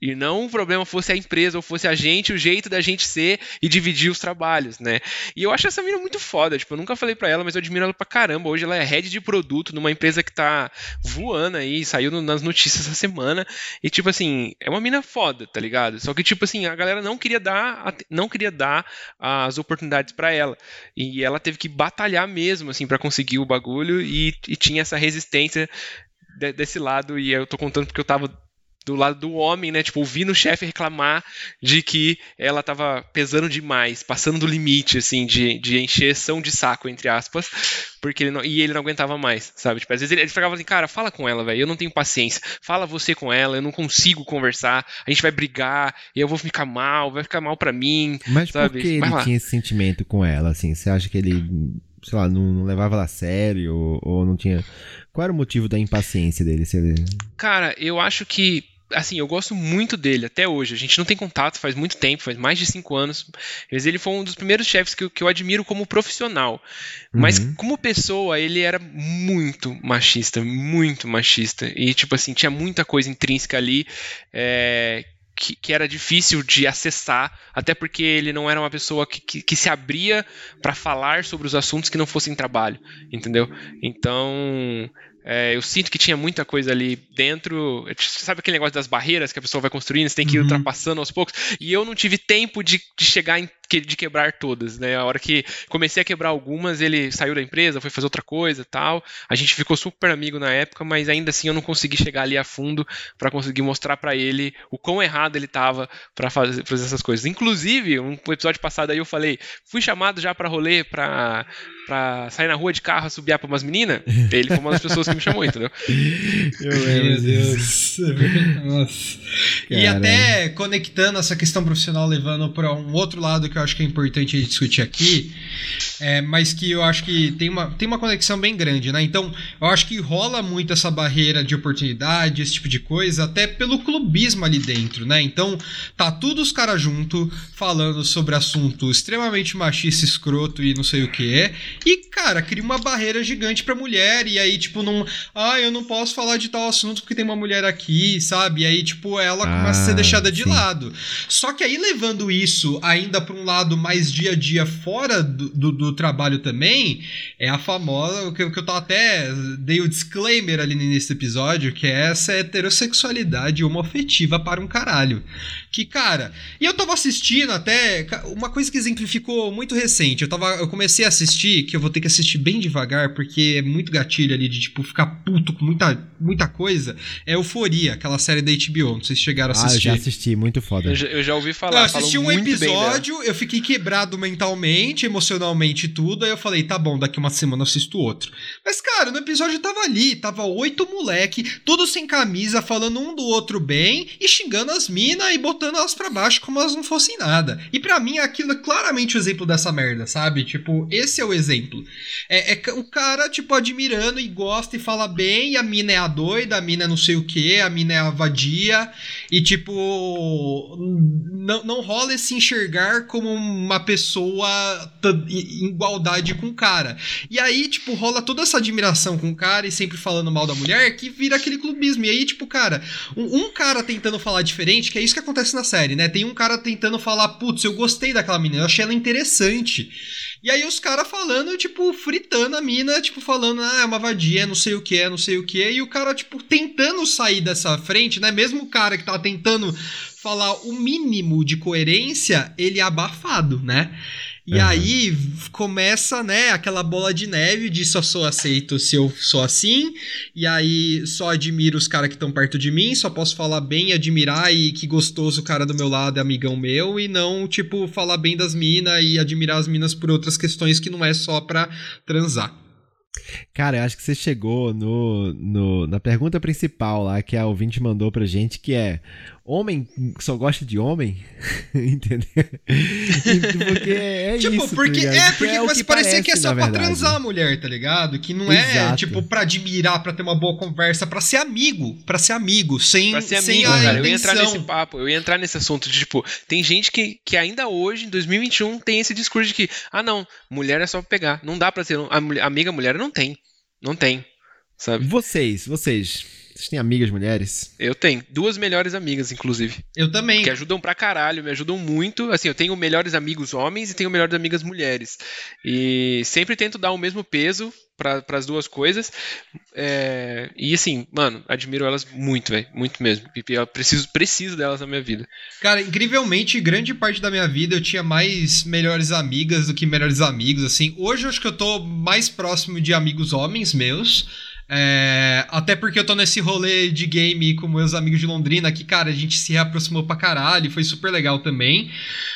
E não o problema fosse a empresa ou fosse a gente, o jeito da gente ser e dividir os trabalhos, né? E eu acho essa mina muito foda. Tipo, eu nunca falei pra ela, mas eu admiro ela pra caramba. Hoje ela é head de produto numa empresa que tá voando aí, saiu no, nas notícias essa semana. E, tipo assim, é uma mina foda, tá ligado? Só que, tipo assim, a galera não queria dar, não queria dar as oportunidades para ela. E ela teve que batalhar mesmo, assim, para conseguir o bagulho. E, e tinha essa resistência desse lado. E eu tô contando porque eu tava do lado do homem, né? Tipo, ouvindo o chefe reclamar de que ela tava pesando demais, passando do limite, assim, de, de encheção de saco, entre aspas, porque ele não, e ele não aguentava mais, sabe? Tipo, às vezes ele, ele ficava assim, cara, fala com ela, velho, eu não tenho paciência, fala você com ela, eu não consigo conversar, a gente vai brigar, e eu vou ficar mal, vai ficar mal para mim, Mas sabe? por que ele tinha esse sentimento com ela, assim? Você acha que ele sei lá, não, não levava ela a sério ou, ou, não tinha. Qual era o motivo da impaciência dele? Cara, eu acho que assim, eu gosto muito dele até hoje. A gente não tem contato faz muito tempo, faz mais de cinco anos. Mas ele foi um dos primeiros chefes que, eu, que eu admiro como profissional. Mas uhum. como pessoa, ele era muito machista, muito machista. E, tipo assim, tinha muita coisa intrínseca ali. É, que, que, era difícil de acessar, até porque ele não era uma pessoa que, que, que se abria para falar sobre os assuntos que não fossem trabalho, entendeu? Então, é, eu sinto que tinha muita coisa ali dentro. Sabe aquele negócio das barreiras que a pessoa vai construindo, você tem que ir uhum. ultrapassando aos poucos? E eu não tive tempo de, de chegar em, de quebrar todas, né? A hora que comecei a quebrar algumas, ele saiu da empresa, foi fazer outra coisa tal. A gente ficou super amigo na época, mas ainda assim eu não consegui chegar ali a fundo para conseguir mostrar para ele o quão errado ele tava para fazer, fazer essas coisas. Inclusive, um episódio passado aí eu falei, fui chamado já para rolê para pra sair na rua de carro, subir pra umas meninas, ele foi uma das pessoas que me chamou, entendeu? (laughs) Meu Deus. (laughs) Nossa. E até conectando essa questão profissional, levando para um outro lado que eu acho que é importante discutir aqui, é, mas que eu acho que tem uma, tem uma conexão bem grande, né? Então, eu acho que rola muito essa barreira de oportunidade, esse tipo de coisa, até pelo clubismo ali dentro, né? Então, tá tudo os caras junto falando sobre assunto extremamente machista, escroto e não sei o que é, e, cara, cria uma barreira gigante pra mulher. E aí, tipo, não. Ah, eu não posso falar de tal assunto porque tem uma mulher aqui, sabe? E aí, tipo, ela ah, começa a ser deixada de sim. lado. Só que aí, levando isso ainda pra um lado mais dia a dia fora do, do, do trabalho também, é a famosa. Que, que eu tô até. Dei o disclaimer ali do episódio, que é essa heterossexualidade homoafetiva para um caralho. Que, cara. E eu tava assistindo até. Uma coisa que exemplificou muito recente. Eu, tava, eu comecei a assistir que eu vou ter que assistir bem devagar, porque é muito gatilho ali de, tipo, ficar puto com muita, muita coisa, é Euforia, aquela série da HBO. Não sei se chegaram galera assistir. Ah, eu já assisti, muito foda. Eu já, eu já ouvi falar. Eu assisti um episódio, eu fiquei quebrado mentalmente, emocionalmente e tudo, aí eu falei, tá bom, daqui uma semana eu assisto outro. Mas, cara, no episódio tava ali, tava oito moleque, todos sem camisa, falando um do outro bem e xingando as minas e botando elas pra baixo como elas não fossem nada. E para mim aquilo é claramente o exemplo dessa merda, sabe? Tipo, esse é o exemplo. É, é o cara, tipo, admirando e gosta e fala bem, e a mina é a doida, a mina é não sei o que, a mina é a vadia, e tipo, não, não rola esse enxergar como uma pessoa em igualdade com o cara. E aí, tipo, rola toda essa admiração com o cara e sempre falando mal da mulher que vira aquele clubismo. E aí, tipo, cara, um, um cara tentando falar diferente, que é isso que acontece na série, né? Tem um cara tentando falar, putz, eu gostei daquela menina, eu achei ela interessante. E aí os caras falando, tipo, fritando a mina, tipo, falando, ah, é uma vadia, não sei o que, é, não sei o que, e o cara, tipo, tentando sair dessa frente, né? Mesmo o cara que tá tentando falar o mínimo de coerência, ele é abafado, né? E uhum. aí começa, né, aquela bola de neve de só sou aceito se eu sou assim, e aí só admiro os caras que estão perto de mim, só posso falar bem, admirar e que gostoso o cara do meu lado é amigão meu, e não, tipo, falar bem das minas e admirar as minas por outras questões que não é só pra transar. Cara, eu acho que você chegou no, no, na pergunta principal lá que a ouvinte mandou pra gente, que é homem só gosta de homem, (laughs) entendeu? porque é (laughs) tipo, isso. Porque, tá é, porque é mas parecer que é só pra transar a mulher, tá ligado? Que não é, Exato. tipo, pra admirar, pra ter uma boa conversa, pra ser amigo, pra ser amigo, sem, pra ser sem amigo, a cara. Eu ia entrar nesse papo, eu ia entrar nesse assunto de, tipo, tem gente que, que ainda hoje, em 2021, tem esse discurso de que, ah, não, mulher é só pegar, não dá pra ser, a mulher, amiga mulher não tem, não tem, sabe? Vocês, vocês vocês têm amigas mulheres? Eu tenho. Duas melhores amigas, inclusive. Eu também. Que ajudam pra caralho, me ajudam muito. Assim, eu tenho melhores amigos homens e tenho melhores amigas mulheres. E sempre tento dar o mesmo peso para as duas coisas. É, e assim, mano, admiro elas muito, velho. Muito mesmo. Eu preciso, preciso delas na minha vida. Cara, incrivelmente, grande parte da minha vida eu tinha mais melhores amigas do que melhores amigos, assim. Hoje eu acho que eu tô mais próximo de amigos homens meus. É, até porque eu tô nesse rolê de game com meus amigos de Londrina, que, cara, a gente se reaproximou pra caralho, foi super legal também.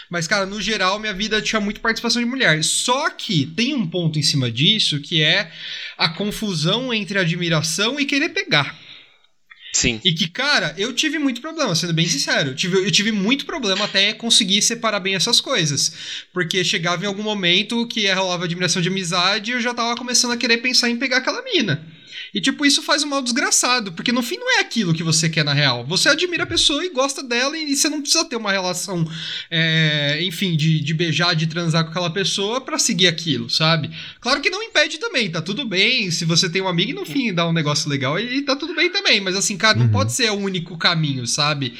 Mas, cara, no geral, minha vida tinha muita participação de mulher. Só que tem um ponto em cima disso que é a confusão entre admiração e querer pegar. Sim. E que, cara, eu tive muito problema, sendo bem sincero. Eu tive, eu tive muito problema até conseguir separar bem essas coisas. Porque chegava em algum momento que rolava admiração de amizade e eu já tava começando a querer pensar em pegar aquela mina. E, tipo, isso faz um mal desgraçado, porque no fim não é aquilo que você quer na real. Você admira a pessoa e gosta dela e você não precisa ter uma relação, é, enfim, de, de beijar, de transar com aquela pessoa para seguir aquilo, sabe? Claro que não impede também, tá tudo bem. Se você tem um amigo e no fim dá um negócio legal, e tá tudo bem também. Mas assim, cara, não uhum. pode ser o único caminho, sabe?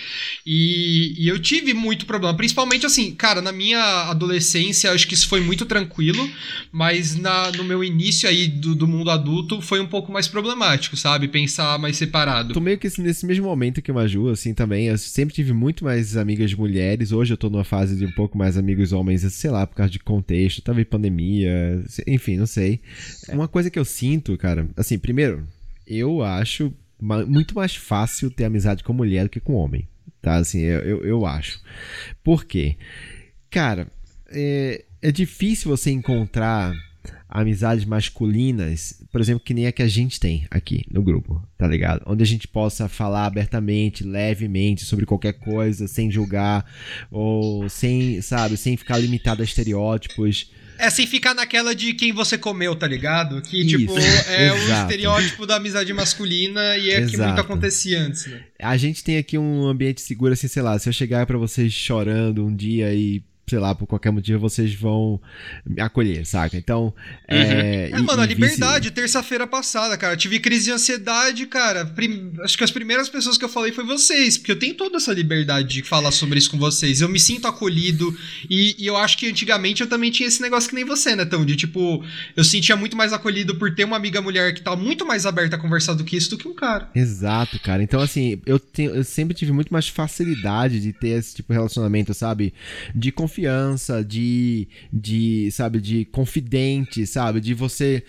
E, e eu tive muito problema, principalmente assim, cara, na minha adolescência, acho que isso foi muito tranquilo, mas na, no meu início aí do, do mundo adulto foi um pouco mais problemático, sabe? Pensar mais separado. Tô meio que nesse mesmo momento que o Maju, assim, também. Eu sempre tive muito mais amigas mulheres. Hoje eu tô numa fase de um pouco mais amigos homens, sei lá, por causa de contexto, talvez pandemia, enfim, não sei. Uma coisa que eu sinto, cara, assim, primeiro, eu acho muito mais fácil ter amizade com mulher do que com homem. Tá? Assim, eu, eu, eu acho. Por quê? Cara, é, é difícil você encontrar amizades masculinas, por exemplo, que nem a que a gente tem aqui no grupo, tá ligado? Onde a gente possa falar abertamente, levemente sobre qualquer coisa, sem julgar, ou sem, sabe, sem ficar limitado a estereótipos. É sem ficar naquela de quem você comeu, tá ligado? Que, Isso, tipo, é (laughs) o estereótipo da amizade masculina e é exato. que muito acontecia antes, né? A gente tem aqui um ambiente seguro, assim, sei lá, se eu chegar para vocês chorando um dia e sei lá, por qualquer motivo, vocês vão me acolher, saca? Então. Uhum. É, é, mano, a liberdade, terça-feira passada, cara. Tive crise de ansiedade, cara. Prim... Acho que as primeiras pessoas que eu falei foi vocês, porque eu tenho toda essa liberdade de falar sobre isso com vocês. Eu me sinto acolhido e, e eu acho que antigamente eu também tinha esse negócio que nem você, né, Tão? De tipo, eu sentia muito mais acolhido por ter uma amiga mulher que tá muito mais aberta a conversar do que isso do que um cara. Exato, cara. Então, assim, eu, tenho, eu sempre tive muito mais facilidade de ter esse tipo de relacionamento, sabe? De confiança confiança, de, de, sabe, de confidente, sabe, de você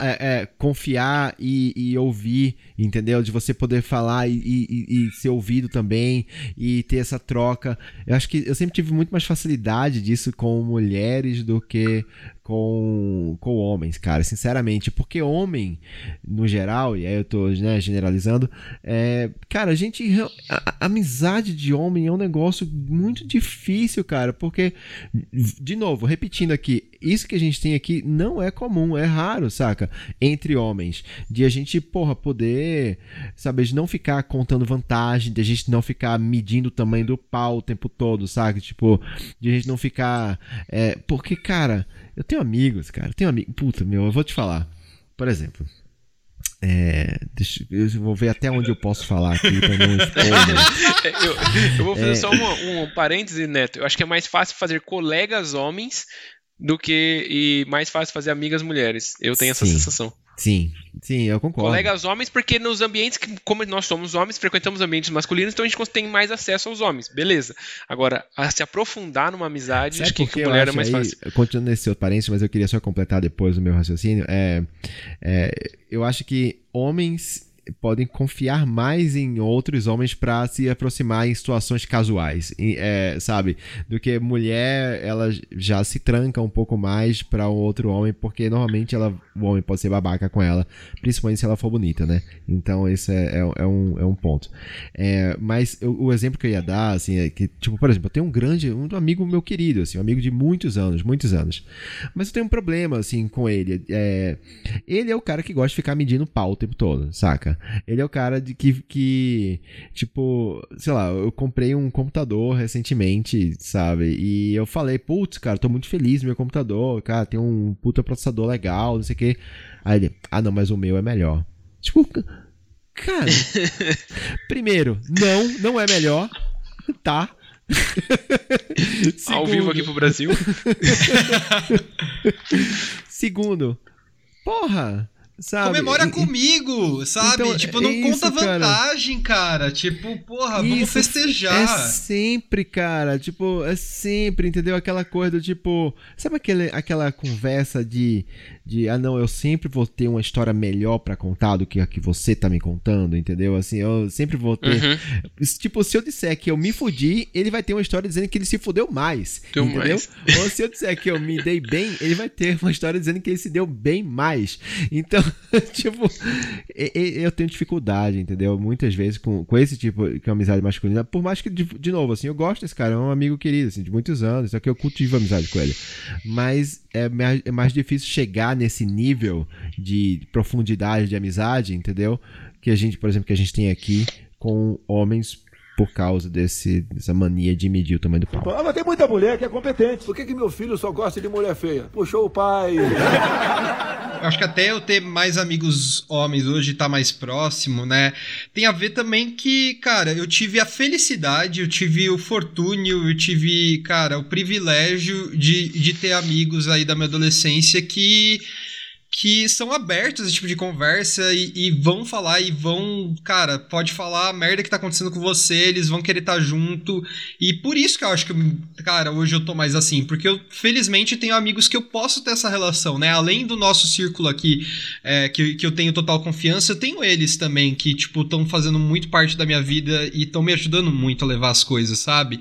é, é, confiar e, e, ouvir, entendeu? De você poder falar e, e, e, ser ouvido também e ter essa troca. Eu acho que eu sempre tive muito mais facilidade disso com mulheres do que com, com homens, cara, sinceramente. Porque homem, no geral, e aí eu tô né, generalizando, é, cara, a gente. A, a amizade de homem é um negócio muito difícil, cara, porque, de novo, repetindo aqui, isso que a gente tem aqui não é comum, é raro, saca? Entre homens. De a gente, porra, poder, sabe, de não ficar contando vantagem, de a gente não ficar medindo o tamanho do pau o tempo todo, saca? Tipo, de a gente não ficar. É, porque, cara. Eu tenho amigos, cara. Eu tenho amigos. Puta, meu, eu vou te falar. Por exemplo. É, deixa, eu vou ver até onde eu posso falar aqui pra não expor. (laughs) eu, eu, vou fazer é, só um, um parêntese, Neto. Eu acho que é mais fácil fazer colegas homens do que e mais fácil fazer amigas mulheres. Eu tenho essa sensação. Sim, sim, eu concordo. Colegas homens, porque nos ambientes que, como nós somos homens, frequentamos ambientes masculinos, então a gente tem mais acesso aos homens, beleza. Agora, a se aprofundar numa amizade, Sabe acho que com mulher é mais aí, fácil. Continuando nesse seu parênteses, mas eu queria só completar depois o meu raciocínio. É, é, eu acho que homens podem confiar mais em outros homens para se aproximar em situações casuais, é, sabe? Do que mulher, ela já se tranca um pouco mais para um outro homem, porque normalmente ela, o homem pode ser babaca com ela, principalmente se ela for bonita, né? Então esse é, é, é um, é um ponto. É, mas eu, o exemplo que eu ia dar, assim, é que, tipo, por exemplo, eu tenho um grande, um amigo meu querido, assim, um amigo de muitos anos, muitos anos. Mas eu tenho um problema, assim, com ele. É, ele é o cara que gosta de ficar medindo pau o tempo todo, saca? Ele é o cara de que, que, tipo, sei lá, eu comprei um computador recentemente, sabe? E eu falei, putz, cara, tô muito feliz no meu computador, cara, tem um puta processador legal, não sei o quê. Aí ele, ah, não, mas o meu é melhor. Tipo, cara, (laughs) primeiro, não, não é melhor, tá? Ao vivo aqui pro Brasil. (laughs) Segundo, porra, Sabe? Comemora e, comigo, sabe? Então, tipo, não é conta isso, vantagem, cara. cara. Tipo, porra, isso vamos festejar. É sempre, cara. Tipo, é sempre, entendeu? Aquela coisa do tipo. Sabe aquele, aquela conversa de, de. Ah, não, eu sempre vou ter uma história melhor para contar do que a que você tá me contando, entendeu? Assim, eu sempre vou ter. Uhum. Tipo, se eu disser que eu me fudi, ele vai ter uma história dizendo que ele se fudeu mais. Deu entendeu? Mais. Ou se eu disser que eu me dei bem, ele vai ter uma história dizendo que ele se deu bem mais. Então. (laughs) tipo, eu tenho dificuldade, entendeu? Muitas vezes com, com esse tipo de amizade masculina. Por mais que, de, de, novo, assim, eu gosto desse cara, é um amigo querido, assim, de muitos anos, só que eu cultivo amizade com ele. Mas é mais, é mais difícil chegar nesse nível de profundidade de amizade, entendeu? Que a gente, por exemplo, que a gente tem aqui com homens por causa desse, dessa mania de medir o tamanho do pau. Ah, mas tem muita mulher que é competente. Por que, que meu filho só gosta de mulher feia? Puxou o pai. (laughs) acho que até eu ter mais amigos homens hoje, tá mais próximo, né? Tem a ver também que, cara, eu tive a felicidade, eu tive o fortúnio, eu tive, cara, o privilégio de, de ter amigos aí da minha adolescência que que são abertos a esse tipo de conversa e, e, vão falar e vão, cara, pode falar a merda que tá acontecendo com você, eles vão querer estar tá junto. E por isso que eu acho que, cara, hoje eu tô mais assim, porque eu felizmente tenho amigos que eu posso ter essa relação, né? Além do nosso círculo aqui, é, que, que eu tenho total confiança, eu tenho eles também, que, tipo, estão fazendo muito parte da minha vida e estão me ajudando muito a levar as coisas, sabe?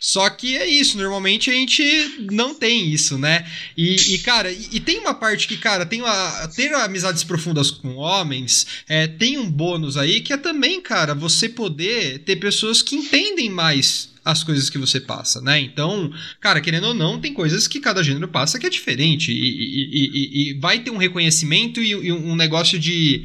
Só que é isso, normalmente a gente não tem isso, né? E, e cara, e, e tem uma parte que, cara, tem uma, ter amizades profundas com homens é, tem um bônus aí que é também, cara, você poder ter pessoas que entendem mais as coisas que você passa, né? Então, cara, querendo ou não, tem coisas que cada gênero passa que é diferente e, e, e, e vai ter um reconhecimento e, um negócio de,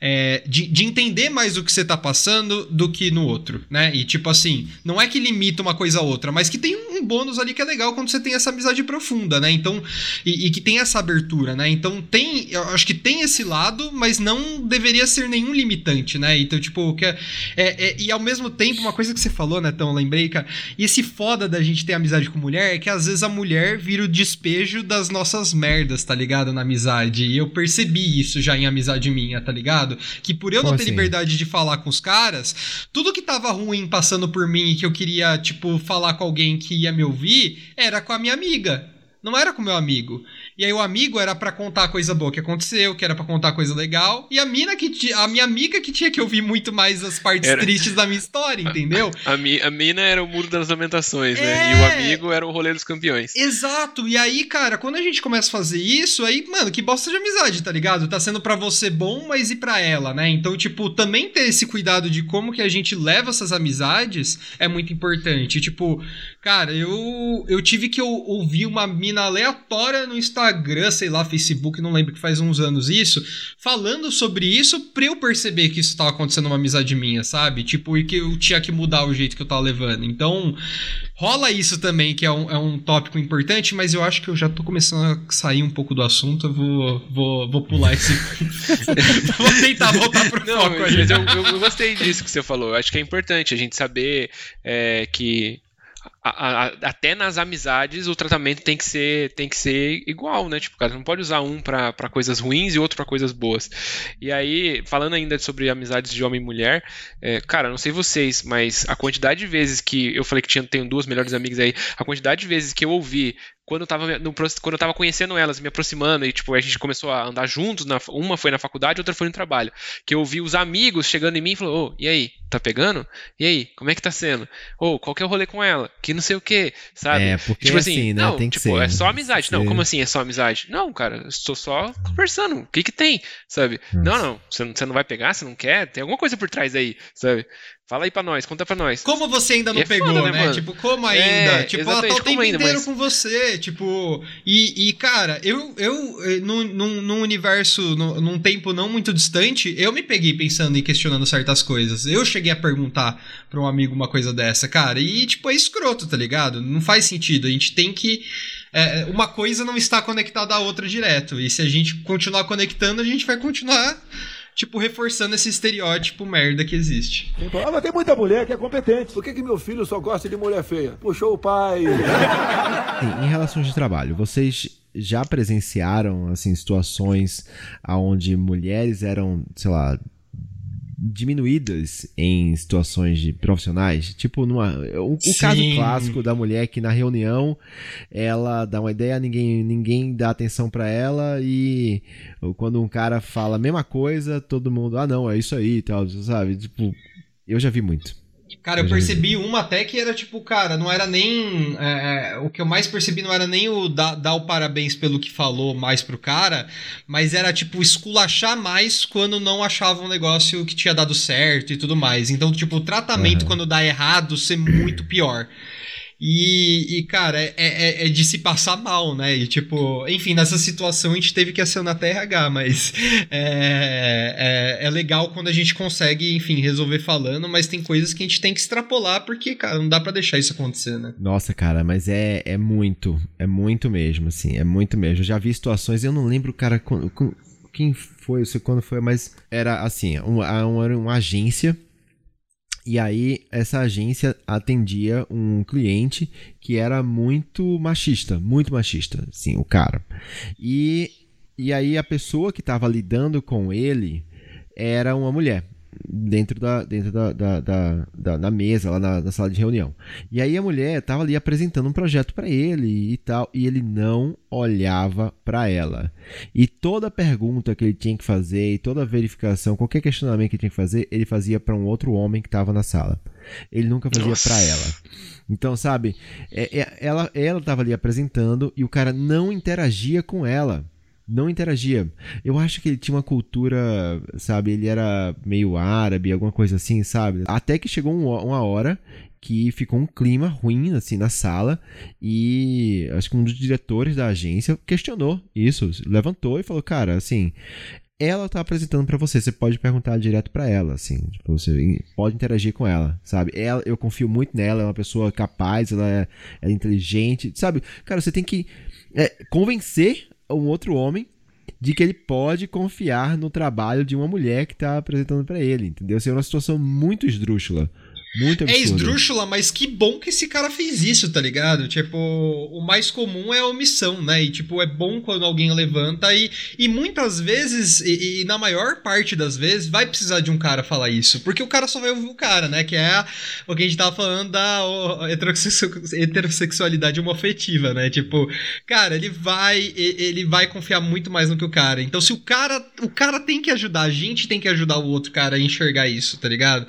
é, de, de, entender mais o que você tá passando do que no outro, né? E tipo assim, não é que limita uma coisa a outra, mas que tem um bônus ali que é legal quando você tem essa amizade profunda, né? Então, e, que tem essa abertura, né? Então tem, eu acho que tem esse lado, mas não deveria ser nenhum limitante, né? Então, tipo, que é, é, é e ao mesmo tempo, uma coisa que você falou, né, então, lembrei cara. E esse foda da gente ter amizade com mulher é que às vezes a mulher vira o despejo das nossas merdas, tá ligado? Na amizade. E eu percebi isso já em amizade minha, tá ligado? Que por eu Como não ter assim? liberdade de falar com os caras, tudo que tava ruim passando por mim e que eu queria, tipo, falar com alguém que ia me ouvir, era com a minha amiga. Não era com meu amigo. E aí o amigo era para contar coisa boa que aconteceu, que era para contar coisa legal. E a mina que a minha amiga que tinha que ouvir muito mais as partes era... tristes da minha história, entendeu? (laughs) A, a, a, mina era o muro das lamentações, é... né? E o amigo era o rolê dos campeões. Exato. E aí, cara, quando a gente começa a fazer isso, aí, mano, que bosta de amizade, tá ligado? Tá sendo para você bom, mas e para ela, né? Então, tipo, também ter esse cuidado de como que a gente leva essas amizades é muito importante. Tipo, cara, eu eu tive que ouvir uma mina aleatória no Instagram Instagram, sei lá, Facebook, não lembro que faz uns anos isso, falando sobre isso pra eu perceber que isso tava acontecendo uma amizade minha, sabe? Tipo, e que eu tinha que mudar o jeito que eu tava levando. Então, rola isso também, que é um, é um tópico importante, mas eu acho que eu já tô começando a sair um pouco do assunto, eu vou, vou, vou pular esse. (laughs) (laughs) vou tentar voltar pro não, foco mas eu, eu, gostei disso que você falou. Eu acho que é importante a gente saber é, que a, a, até nas amizades o tratamento tem que ser tem que ser igual, né? Tipo, cara, não pode usar um para coisas ruins e outro para coisas boas. E aí, falando ainda sobre amizades de homem e mulher, é, cara, não sei vocês, mas a quantidade de vezes que eu falei que tinha, tenho duas melhores amigas aí, a quantidade de vezes que eu ouvi quando eu tava, no, quando eu tava conhecendo elas, me aproximando, e tipo, a gente começou a andar juntos, na, uma foi na faculdade, outra foi no trabalho. Que eu ouvi os amigos chegando em mim e falou, ô, e aí, tá pegando? E aí, como é que tá sendo? Ô, qual que é o rolê com ela? Que não sei o que, sabe? É, porque tipo assim, assim né? Não, tem tipo, ser, é só amizade. Não, como assim é só amizade? Não, cara, estou só conversando. O que que tem, sabe? Nossa. Não, não, você não vai pegar, você não quer? Tem alguma coisa por trás aí, sabe? Fala aí pra nós, conta pra nós. Como você ainda não é pegou, foda, né? né? Tipo, como ainda? É, tipo, ela tá o tempo ainda, inteiro mas... com você, tipo... E, e cara, eu, eu eh, num, num, num universo, num, num, tempo não muito distante, eu me peguei pensando e questionando certas coisas. Eu cheguei a perguntar pra um amigo uma coisa dessa, cara, e tipo, é escroto, tá ligado? Não faz sentido, a gente tem que... É, uma coisa não está conectada à outra direto, e se a gente continuar conectando, a gente vai continuar tipo, reforçando esse estereótipo merda que existe. Ah, mas tem muita mulher que é competente. Por que, que meu filho só gosta de mulher feia? Puxou o pai. em relação de trabalho, vocês já presenciaram assim situações onde mulheres eram, sei lá, diminuídas em situações de profissionais. Tipo, numa, o, o caso clássico da mulher que na reunião ela dá uma ideia, ninguém, ninguém dá atenção para ela e quando um cara fala a mesma coisa, todo mundo, ah não, é isso aí e tal, sabe? Tipo, eu já vi muito. Cara, eu percebi uma até que era tipo, cara, não era nem. É, é, o que eu mais percebi não era nem o dar, dar o parabéns pelo que falou mais pro cara, mas era tipo esculachar mais quando não achava um negócio que tinha dado certo e tudo mais. Então, tipo, o tratamento uhum. quando dá errado ser muito pior. E, e cara, é, é, é, de se passar mal, né? E, tipo, enfim, nessa situação a gente teve que acionar até RH, mas (laughs) é, é, é, legal quando a gente consegue, enfim, resolver falando, mas tem coisas que a gente tem que extrapolar, porque, cara, não dá para deixar isso acontecer, né? Nossa, cara, mas é, é muito, é muito mesmo, assim, é muito mesmo. Eu já vi situações, eu não lembro, cara, quem foi, eu sei quando foi, mas era assim, uma, uma agência e aí, essa agência atendia um cliente que era muito machista, muito machista, sim, o cara. E, e aí, a pessoa que estava lidando com ele era uma mulher dentro da, dentro da, da, da, da, da mesa, lá na, na, sala de reunião. E aí a mulher estava ali apresentando um projeto para ele e tal, e ele não olhava para ela. E toda pergunta que ele tinha que fazer, e toda verificação, qualquer questionamento que ele tinha que fazer, ele fazia para um outro homem que estava na sala. Ele nunca fazia para ela. Então, sabe, é, é, ela ela estava ali apresentando e o cara não interagia com ela não interagia. Eu acho que ele tinha uma cultura, sabe? Ele era meio árabe, alguma coisa assim, sabe? Até que chegou um, uma hora que ficou um clima ruim assim na sala e acho que um dos diretores da agência questionou isso, levantou e falou, cara, assim, ela tá apresentando para você, você pode perguntar direto para ela, assim, tipo, você pode interagir com ela, sabe? Ela, eu confio muito nela, é uma pessoa capaz, ela é, é inteligente, sabe? Cara, você tem que é, convencer um outro homem de que ele pode confiar no trabalho de uma mulher que está apresentando para ele, entendeu? Isso é uma situação muito esdrúxula. Muito é absurdo. É esdrúxula, mas que bom que esse cara fez isso, tá ligado? Tipo, o mais comum é a omissão, né? E, tipo, é bom quando alguém levanta e, e muitas vezes, e, e na maior parte das vezes, vai precisar de um cara falar isso. Porque o cara só vai ouvir o cara, né? Que é a, o que a gente tava falando da o, heterossexualidade homofetiva, né? Tipo, cara, ele vai, ele vai confiar muito mais no que o cara. Então, se o cara, o cara tem que ajudar, a gente tem que ajudar o outro cara a enxergar isso, tá ligado?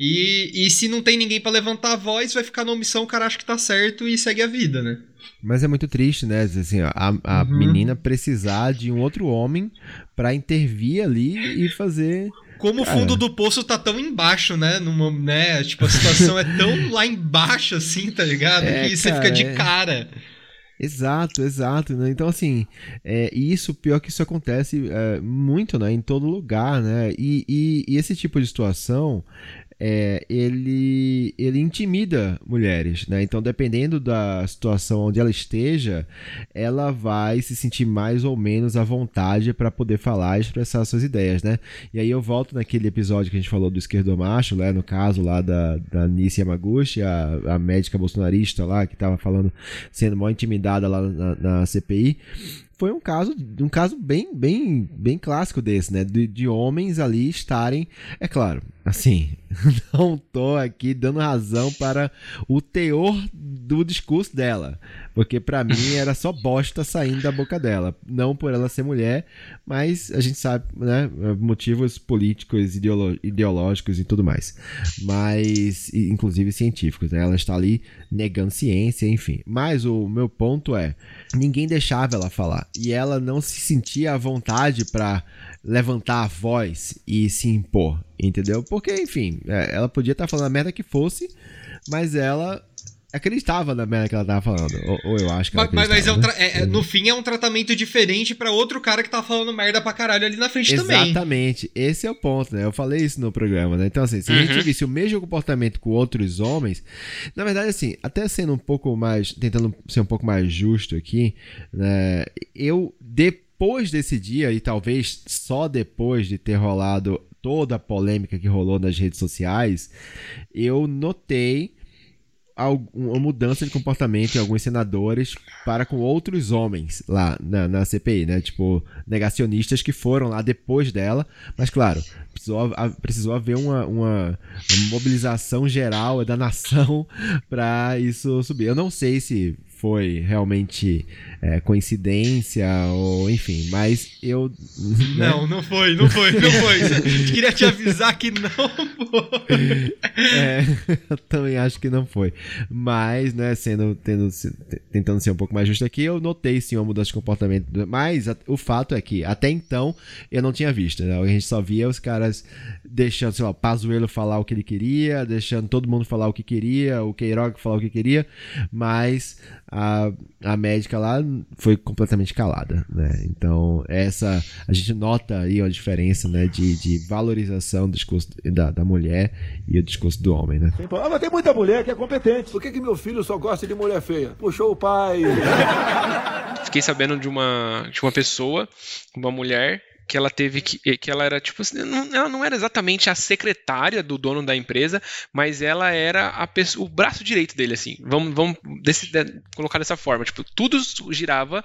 E, e se não tem ninguém para levantar a voz, vai ficar na omissão, o cara acha que tá certo e segue a vida, né? Mas é muito triste, né? Assim, a, a uhum. menina precisar de um outro homem para intervir ali e fazer. Como Cara. o fundo do poço tá tão embaixo, né? Numa, né? Tipo, a situação é tão (laughs) lá embaixo assim, tá ligado? É, que você fica de é... cara. Exato, exato. Né? Então, assim, é, isso, pior que isso acontece é, muito, né? Em todo lugar, né? E, e, e, esse tipo de situação é, ele, ele intimida mulheres, né? Então, dependendo da situação onde ela esteja, ela vai se sentir mais ou menos à vontade para poder falar e expressar suas ideias, né? E aí eu volto naquele episódio que a gente falou do esquerdo macho, né? No caso lá da, da Nice Yamaguchi, a, a médica bolsonarista lá, que estava falando, sendo mal intimidada lá na, na CPI foi um caso, um caso bem, bem, bem clássico desse, né? De, de homens ali estarem, é claro, assim, (laughs) não tô aqui dando razão para o teor do discurso dela, porque para mim era só bosta saindo da boca dela, não por ela ser mulher, mas a gente sabe, né, motivos políticos, ideológicos e tudo mais, mas inclusive científicos, né? Ela está ali negando ciência, enfim. Mas o meu ponto é, ninguém deixava ela falar e ela não se sentia à vontade para levantar a voz e se impor, entendeu? Porque, enfim, é, ela podia estar falando a merda que fosse, mas ela acreditava na merda que ela tava falando. Ou, ou eu acho que ela Mas, mas é, um né? é, é no fim é um tratamento diferente para outro cara que tá falando merda pra caralho ali na frente Exatamente. também. Exatamente. Esse é o ponto, né? Eu falei isso no programa, né? Então, assim, se uhum. a gente uhum. visse o mesmo comportamento com outros homens, na verdade, assim, até sendo um pouco mais. tentando ser um pouco mais justo aqui, né? Eu, depois desse dia, e talvez só depois de ter rolado toda a polêmica que rolou nas redes sociais, eu notei uma mudança de comportamento em alguns senadores para com outros homens lá na, na, CPI, né? Tipo, negacionistas que foram lá depois dela. Mas, claro, precisou, precisou haver uma, uma, mobilização geral da nação (laughs) para isso subir. Eu não sei se foi realmente é, coincidência ou enfim, mas eu. Né? Não, não foi, não foi, não foi. (laughs) Queria te avisar que não foi. É, (laughs) eu também acho que não foi. Mas, né, sendo, tendo, tentando ser um pouco mais justo aqui, eu notei sim uma mudança de comportamento. Mas a, o fato é que até então eu não tinha visto, né? A gente só via os caras deixando, sei lá, o Pazuello falar o que ele queria, deixando todo mundo falar o que queria, o Queiroga falar o que queria, mas a, a médica lá foi completamente calada, né? Então, essa a gente nota aí a diferença, né, de, de valorização do discurso da, da mulher e o discurso do homem, né? Ah, mas tem muita mulher que é competente. Por que, que meu filho só gosta de mulher feia? Puxou o pai. (laughs) Fiquei sabendo de uma, de uma pessoa, uma mulher, que ela teve que. que ela era, tipo assim, não, ela não era exatamente a secretária do dono da empresa, mas ela era a o braço direito dele, assim. Vamos, vamos desse, de, colocar dessa forma. Tipo, tudo girava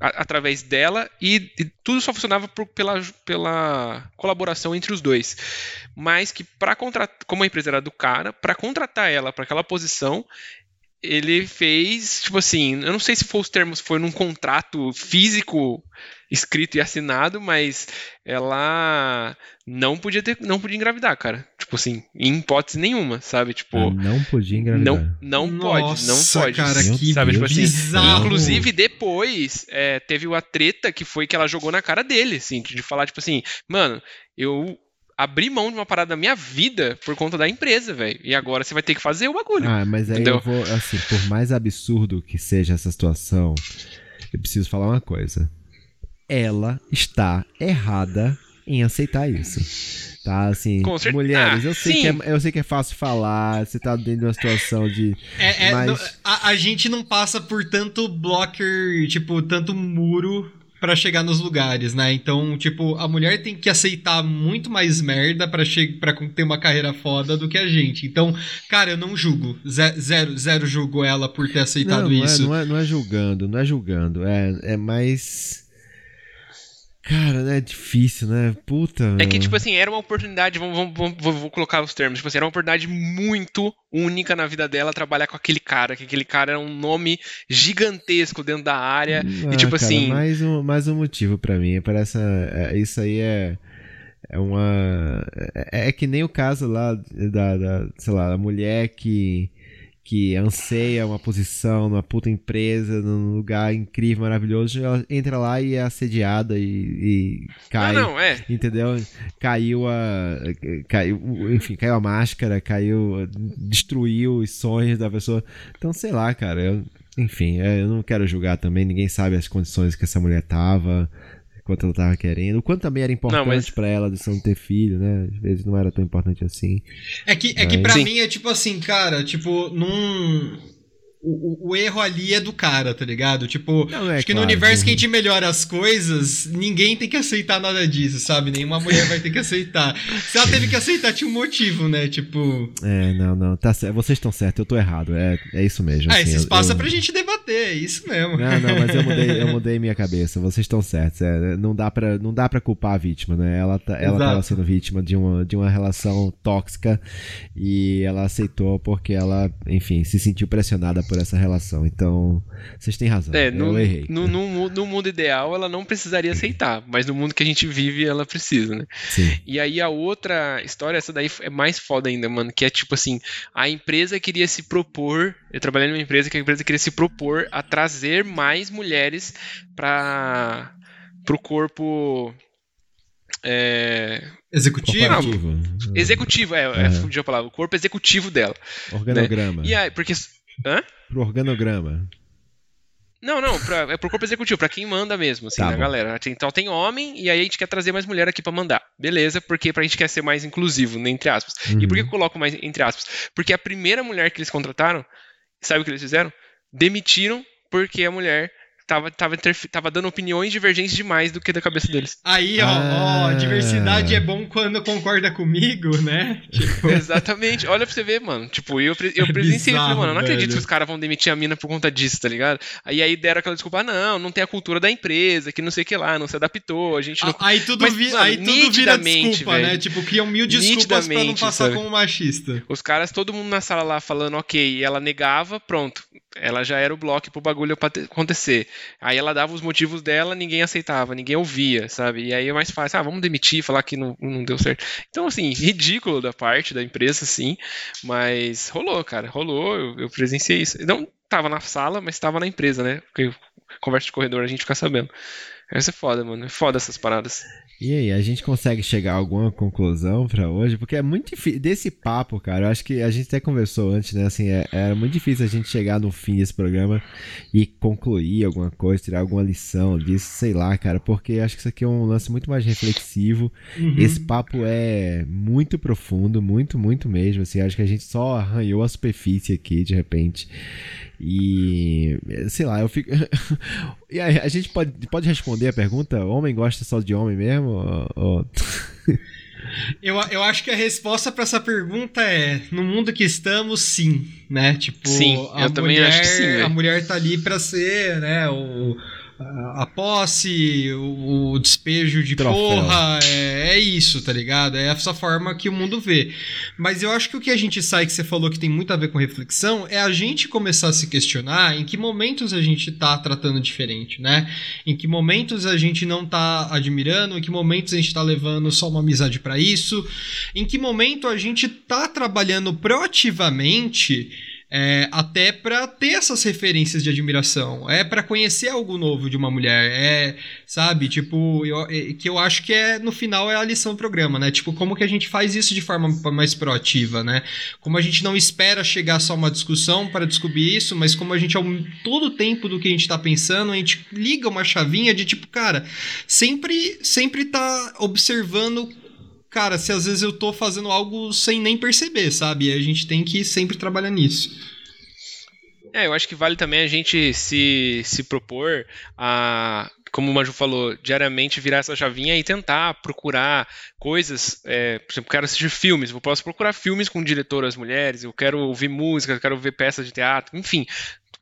a, através dela e, e, tudo só funcionava por, pela, pela colaboração entre os dois. Mas que para contratar, como a empresa era do cara, para contratar ela para aquela posição, ele fez, tipo assim, eu não sei se foi os termos, foi num contrato físico escrito e assinado, mas ela não podia ter, não podia engravidar, cara. Tipo assim, em hipótese nenhuma, sabe? Tipo, ah, não podia engravidar. Não, não Nossa, pode, não pode. Cara, que sabe, tipo assim, bizarro. inclusive depois é, teve uma treta que foi que ela jogou na cara dele, assim, de falar tipo assim, mano, eu abri mão de uma parada da minha vida por conta da empresa, velho. E agora você vai ter que fazer o bagulho. Ah, mas aí entendeu? eu vou, assim, por mais absurdo que seja essa situação, eu preciso falar uma coisa ela está errada em aceitar isso. Tá, assim, mulheres, eu sei, que é, eu sei que é fácil falar, você tá dentro de uma situação de. É, é mas... a, a, gente não passa por tanto blocker, tipo, tanto muro para chegar nos lugares, né? Então, tipo, a mulher tem que aceitar muito mais merda para para ter uma carreira foda do que a gente. Então, cara, eu não julgo. Zero, zero julgo ela por ter aceitado não, não é, isso. É, não, é, não é julgando, não é julgando. É, é mais Cara, né? É difícil, né? Puta. É que, tipo assim, era uma oportunidade, vamos, vamos, vamos vou, colocar os termos, tipo assim, era uma oportunidade muito única na vida dela trabalhar com aquele cara, que aquele cara era um nome gigantesco dentro da área. Ah, e, tipo cara, assim. Mais um, mais um motivo para mim. Parece. É, isso aí é. É uma. É, é, que nem o caso lá da, da sei lá, da mulher que que anseia uma posição numa puta empresa, num lugar incrível, maravilhoso, ela entra lá e é assediada e, e cai. Não, não, é. Entendeu? Caiu a. Caiu, enfim, caiu a máscara, caiu. destruiu os sonhos da pessoa. Então, sei lá, cara. Eu, enfim, é, eu não quero julgar também, ninguém sabe as condições que essa mulher tava quanto ela tava querendo. O quanto também era importante mas... para ela de não ter filho, né? Às vezes não era tão importante assim. É que, é mas... que pra Sim. mim é tipo assim, cara, tipo, num o, o, erro ali é do cara, tá ligado? Tipo, não, é acho que claro, no universo que a gente melhora as coisas, ninguém tem que aceitar nada disso, sabe? Nenhuma mulher vai ter que aceitar. Se ela teve que aceitar, tinha um motivo, né? Tipo. É, não, não. Tá certo. Vocês estão certos, eu tô errado. É, é isso mesmo. Ah, assim, esse espaço eu... é pra gente debater, é isso mesmo. Não, não, mas eu (laughs) mudei, eu mudei minha cabeça. Vocês estão certos. É, não, dá pra, não dá pra culpar a vítima, né? Ela, tá, ela tava sendo vítima de uma, de uma relação tóxica e ela aceitou porque ela, enfim, se sentiu pressionada por por essa relação. Então, vocês têm razão. É, no, eu errei. No, no, no, mundo ideal, ela não precisaria aceitar, mas no mundo que a gente vive, ela precisa, né? Sim. E aí a outra história, essa daí é mais foda ainda, mano, que é tipo assim, a empresa queria se propor, eu trabalhei numa empresa que a empresa queria se propor a trazer mais mulheres para pro corpo é... Executivo? Não, executivo, é, é, fugiu a palavra. O corpo executivo dela. Organograma. Né? E aí, porque Hã? Pro organograma. Não, não, pra, é pro corpo executivo, pra quem manda mesmo, assim, tá né, galera? Então tem homem e aí a gente quer trazer mais mulher aqui para mandar. Beleza, porque pra gente quer ser mais inclusivo, né, entre aspas. Uhum. E por que eu coloco mais entre aspas? Porque a primeira mulher que eles contrataram, sabe o que eles fizeram? Demitiram porque a mulher tava, tava, tava dando opiniões divergentes demais do que da cabeça deles. Aí, ó, ah. ó, diversidade é bom quando concorda comigo, né? (laughs) Tipo... Exatamente. Olha pra você ver, mano. Tipo, eu, eu presenciei, falei, mano, eu não acredito que os caras vão demitir a mina por conta disso, tá ligado? Aí aí deram aquela desculpa, ah, não, não tem a cultura da empresa, que não sei o que lá, não se adaptou, a gente não... Aí tudo, Mas, vi, mano, aí tudo vira desculpa, véio, né? Tipo, criam mil desculpas pra não passar sabe? como machista. Os caras, todo mundo na sala lá falando, ok, ela negava, pronto. Ela já era o bloco pro bagulho acontecer. Aí ela dava os motivos dela, ninguém aceitava, ninguém ouvia, sabe? E aí é mais fácil, ah, vamos demitir, falar que não, não deu certo. Então, assim, (laughs) ridículo da parte da empresa, sim, mas rolou, cara, rolou, eu, eu presenciei isso. Não tava na sala, mas tava na empresa, né? Porque conversa de corredor a gente fica sabendo. Essa é foda, mano. É foda essas paradas. E aí, a gente consegue chegar a alguma conclusão para hoje? Porque é muito difícil. Desse papo, cara, eu acho que a gente até conversou antes, né? Assim, é, era muito difícil a gente chegar no fim desse programa e concluir alguma coisa, tirar alguma lição disso, sei lá, cara. Porque acho que isso aqui é um lance muito mais reflexivo. Uhum. Esse papo é muito profundo, muito, muito mesmo. Assim, acho que a gente só arranhou a superfície aqui, de repente. E sei lá, eu fico. (laughs) e aí, a gente pode, pode responder a pergunta: homem gosta só de homem mesmo? Ou... (laughs) Eu, eu acho que a resposta para essa pergunta é: no mundo que estamos, sim, né? Tipo, sim, eu também acho que sim. A mulher tá ali para ser, né, o, a posse, o, o despejo de Troféu. porra, é, é, isso, tá ligado? É essa forma que o mundo vê. Mas eu acho que o que a gente sai, que você falou que tem muito a ver com reflexão, é a gente começar a se questionar em que momentos a gente tá tratando diferente, né? Em que momentos a gente não tá admirando, em que momentos a gente tá levando só uma amizade para isso, em que momento a gente tá trabalhando proativamente é, até para ter essas referências de admiração, é para conhecer algo novo de uma mulher, é, sabe, tipo, eu, é, que eu acho que é no final é a lição do programa, né? Tipo, como que a gente faz isso de forma mais proativa, né? Como a gente não espera chegar só uma discussão para descobrir isso, mas como a gente ao todo tempo do que a gente tá pensando, a gente liga uma chavinha de tipo, cara, sempre sempre tá observando cara, se às vezes eu tô fazendo algo sem nem perceber, sabe? A gente tem que sempre trabalhar nisso. É, eu acho que vale também a gente se, se propor a como o Maju falou, diariamente virar essa chavinha e tentar procurar coisas. É, por exemplo, quero assistir filmes, eu posso procurar filmes com diretoras mulheres, eu quero ouvir música, eu quero ver peças de teatro, enfim,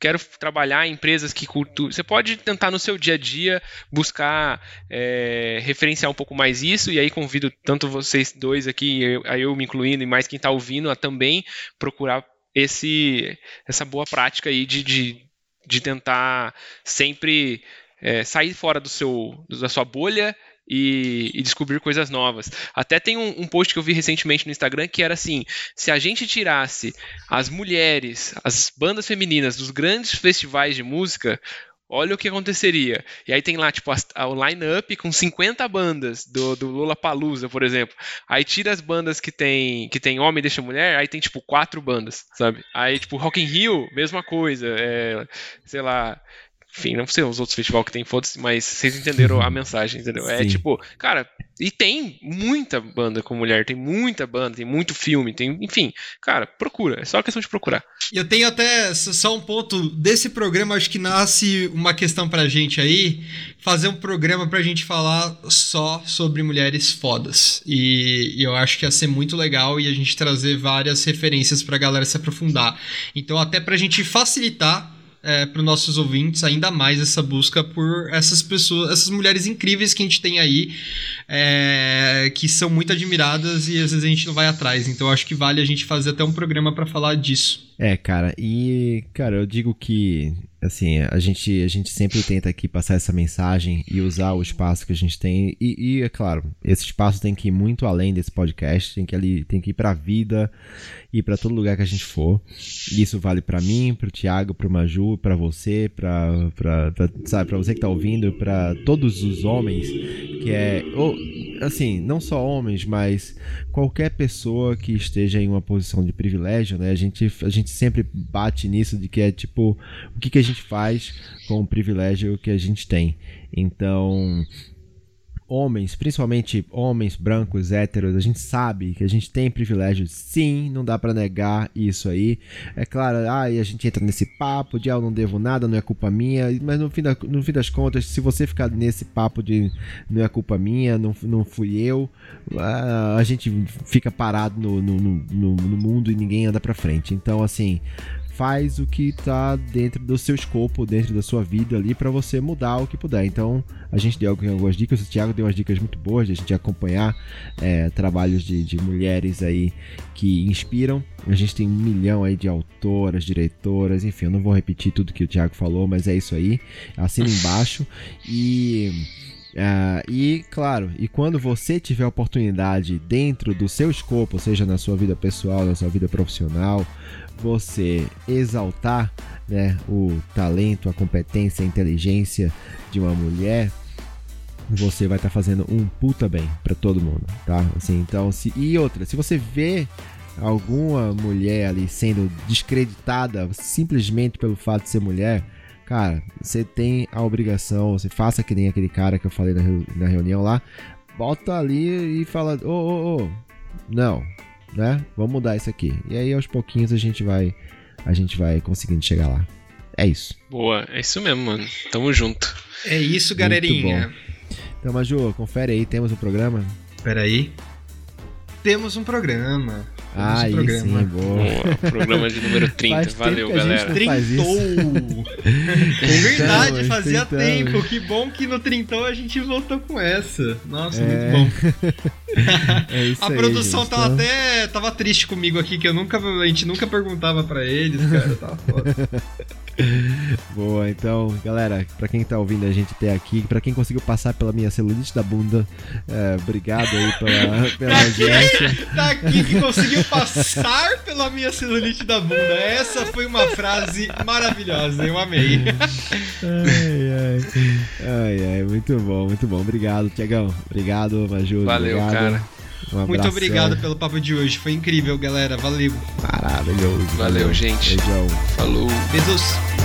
quero trabalhar em empresas que cultuam. Você pode tentar no seu dia a dia buscar é, referenciar um pouco mais isso, e aí convido tanto vocês dois aqui, eu, eu me incluindo, e mais quem está ouvindo, a também procurar esse, essa boa prática aí de, de, de tentar sempre é, sair fora do seu, da sua bolha e, e, descobrir coisas novas. Até tem um, um, post que eu vi recentemente no Instagram que era assim: se a gente tirasse as mulheres, as bandas femininas dos grandes festivais de música, olha o que aconteceria. E aí tem lá, tipo, a, a, o line-up com 50 bandas do, do Lula Palusa, por exemplo. Aí tira as bandas que tem, que tem homem e deixa mulher, aí tem, tipo, quatro bandas, sabe? Aí, tipo, Rock in Rio, mesma coisa. É, sei lá, enfim, não sei os outros festivais que tem, foda-se, mas vocês entenderam a (laughs) mensagem, entendeu? É Sim. É tipo, cara, e tem muita banda com mulher, tem muita banda, tem muito filme, tem, enfim, cara, procura, é só questão de procurar. Eu tenho até só um ponto desse programa, acho que nasce uma questão pra gente aí, fazer um programa pra gente falar só sobre mulheres fodas. E, e eu acho que ia ser muito legal e a gente trazer várias referências pra galera se aprofundar. Então, até pra gente facilitar é, para os nossos ouvintes ainda mais essa busca por essas pessoas, essas mulheres incríveis que a gente tem aí, é, que são muito admiradas e às vezes a gente não vai atrás. Então acho que vale a gente fazer até um programa para falar disso. É, cara, e cara, eu digo que assim, a gente, a gente sempre tenta aqui passar essa mensagem e usar o espaço que a gente tem. E, e é claro, esse espaço tem que ir muito além desse podcast, tem que, ali, tem que ir pra vida e para todo lugar que a gente for. Isso vale para mim, pro Thiago, pro Maju, para você, pra, pra, pra, sabe, pra você que tá ouvindo, para todos os homens, que é, ou, assim, não só homens, mas qualquer pessoa que esteja em uma posição de privilégio, né? A gente, a gente sempre bate nisso de que é tipo, o que, que a gente faz com o privilégio que a gente tem. Então, homens, principalmente homens brancos, héteros, a gente sabe que a gente tem privilégios, sim, não dá para negar isso aí. É claro, aí a gente entra nesse papo de ah, eu não devo nada, não é culpa minha, mas no fim, da, no fim das contas, se você ficar nesse papo de não é culpa minha, não, não fui eu, a, gente fica parado no, no, no, no mundo e ninguém anda pra frente. Então, assim, faz o que tá dentro do seu escopo, dentro da sua vida ali, para você mudar o que puder. Então, a gente deu algumas dicas, o Thiago deu umas dicas muito boas de a gente acompanhar é, trabalhos de, de mulheres aí que inspiram. A gente tem um milhão aí de autoras, diretoras, enfim, eu não vou repetir tudo que o Thiago falou, mas é isso aí. Assina (laughs) embaixo e. Uh, e claro, e quando você tiver oportunidade dentro do seu escopo, seja na sua vida pessoal, na sua vida profissional, você exaltar né, o talento, a competência, a inteligência de uma mulher, você vai estar tá fazendo um puta bem para todo mundo, tá? Assim, então, se e outra, se você vê alguma mulher ali sendo descreditada simplesmente pelo fato de ser mulher, cara, você tem a obrigação, você faça que nem aquele cara que eu falei na, na reunião lá, bota ali e fala, ô, ô, ô, não, né? Vamos mudar isso aqui. E aí aos pouquinhos a gente vai a gente vai conseguindo chegar lá. É isso. Boa, é isso mesmo, mano. Tamo junto. É isso, galerinha. Então, Maju, confere aí, temos um programa? Espera aí. Temos um programa. Ah, aí programa. sim, boa. programa de número 30. Faz Valeu, galera. Trintou! Verdade, fazia tentamos. tempo. Que bom que no Trintão a gente voltou com essa. Nossa, é... muito bom. (laughs) é isso a aí, produção gente, tava então... até tava triste comigo aqui, que eu nunca, a gente nunca perguntava para eles, cara. Tava foda. (laughs) Boa, então, galera, para quem tá ouvindo a gente até aqui, para quem conseguiu passar pela minha celulite da bunda, é, obrigado aí pela, pela audiência. Tá aqui que conseguiu passar pela minha celulite da bunda. Essa foi uma frase maravilhosa, eu amei. Ai, ai, ai, ai muito bom, muito bom. Obrigado, Tiagão. Obrigado, Maju. Valeu, obrigado. cara. Um Muito obrigado pelo papo de hoje. Foi incrível, galera. Valeu. Maravilhoso. Valeu, gente. Beijão. Falou. Beijos.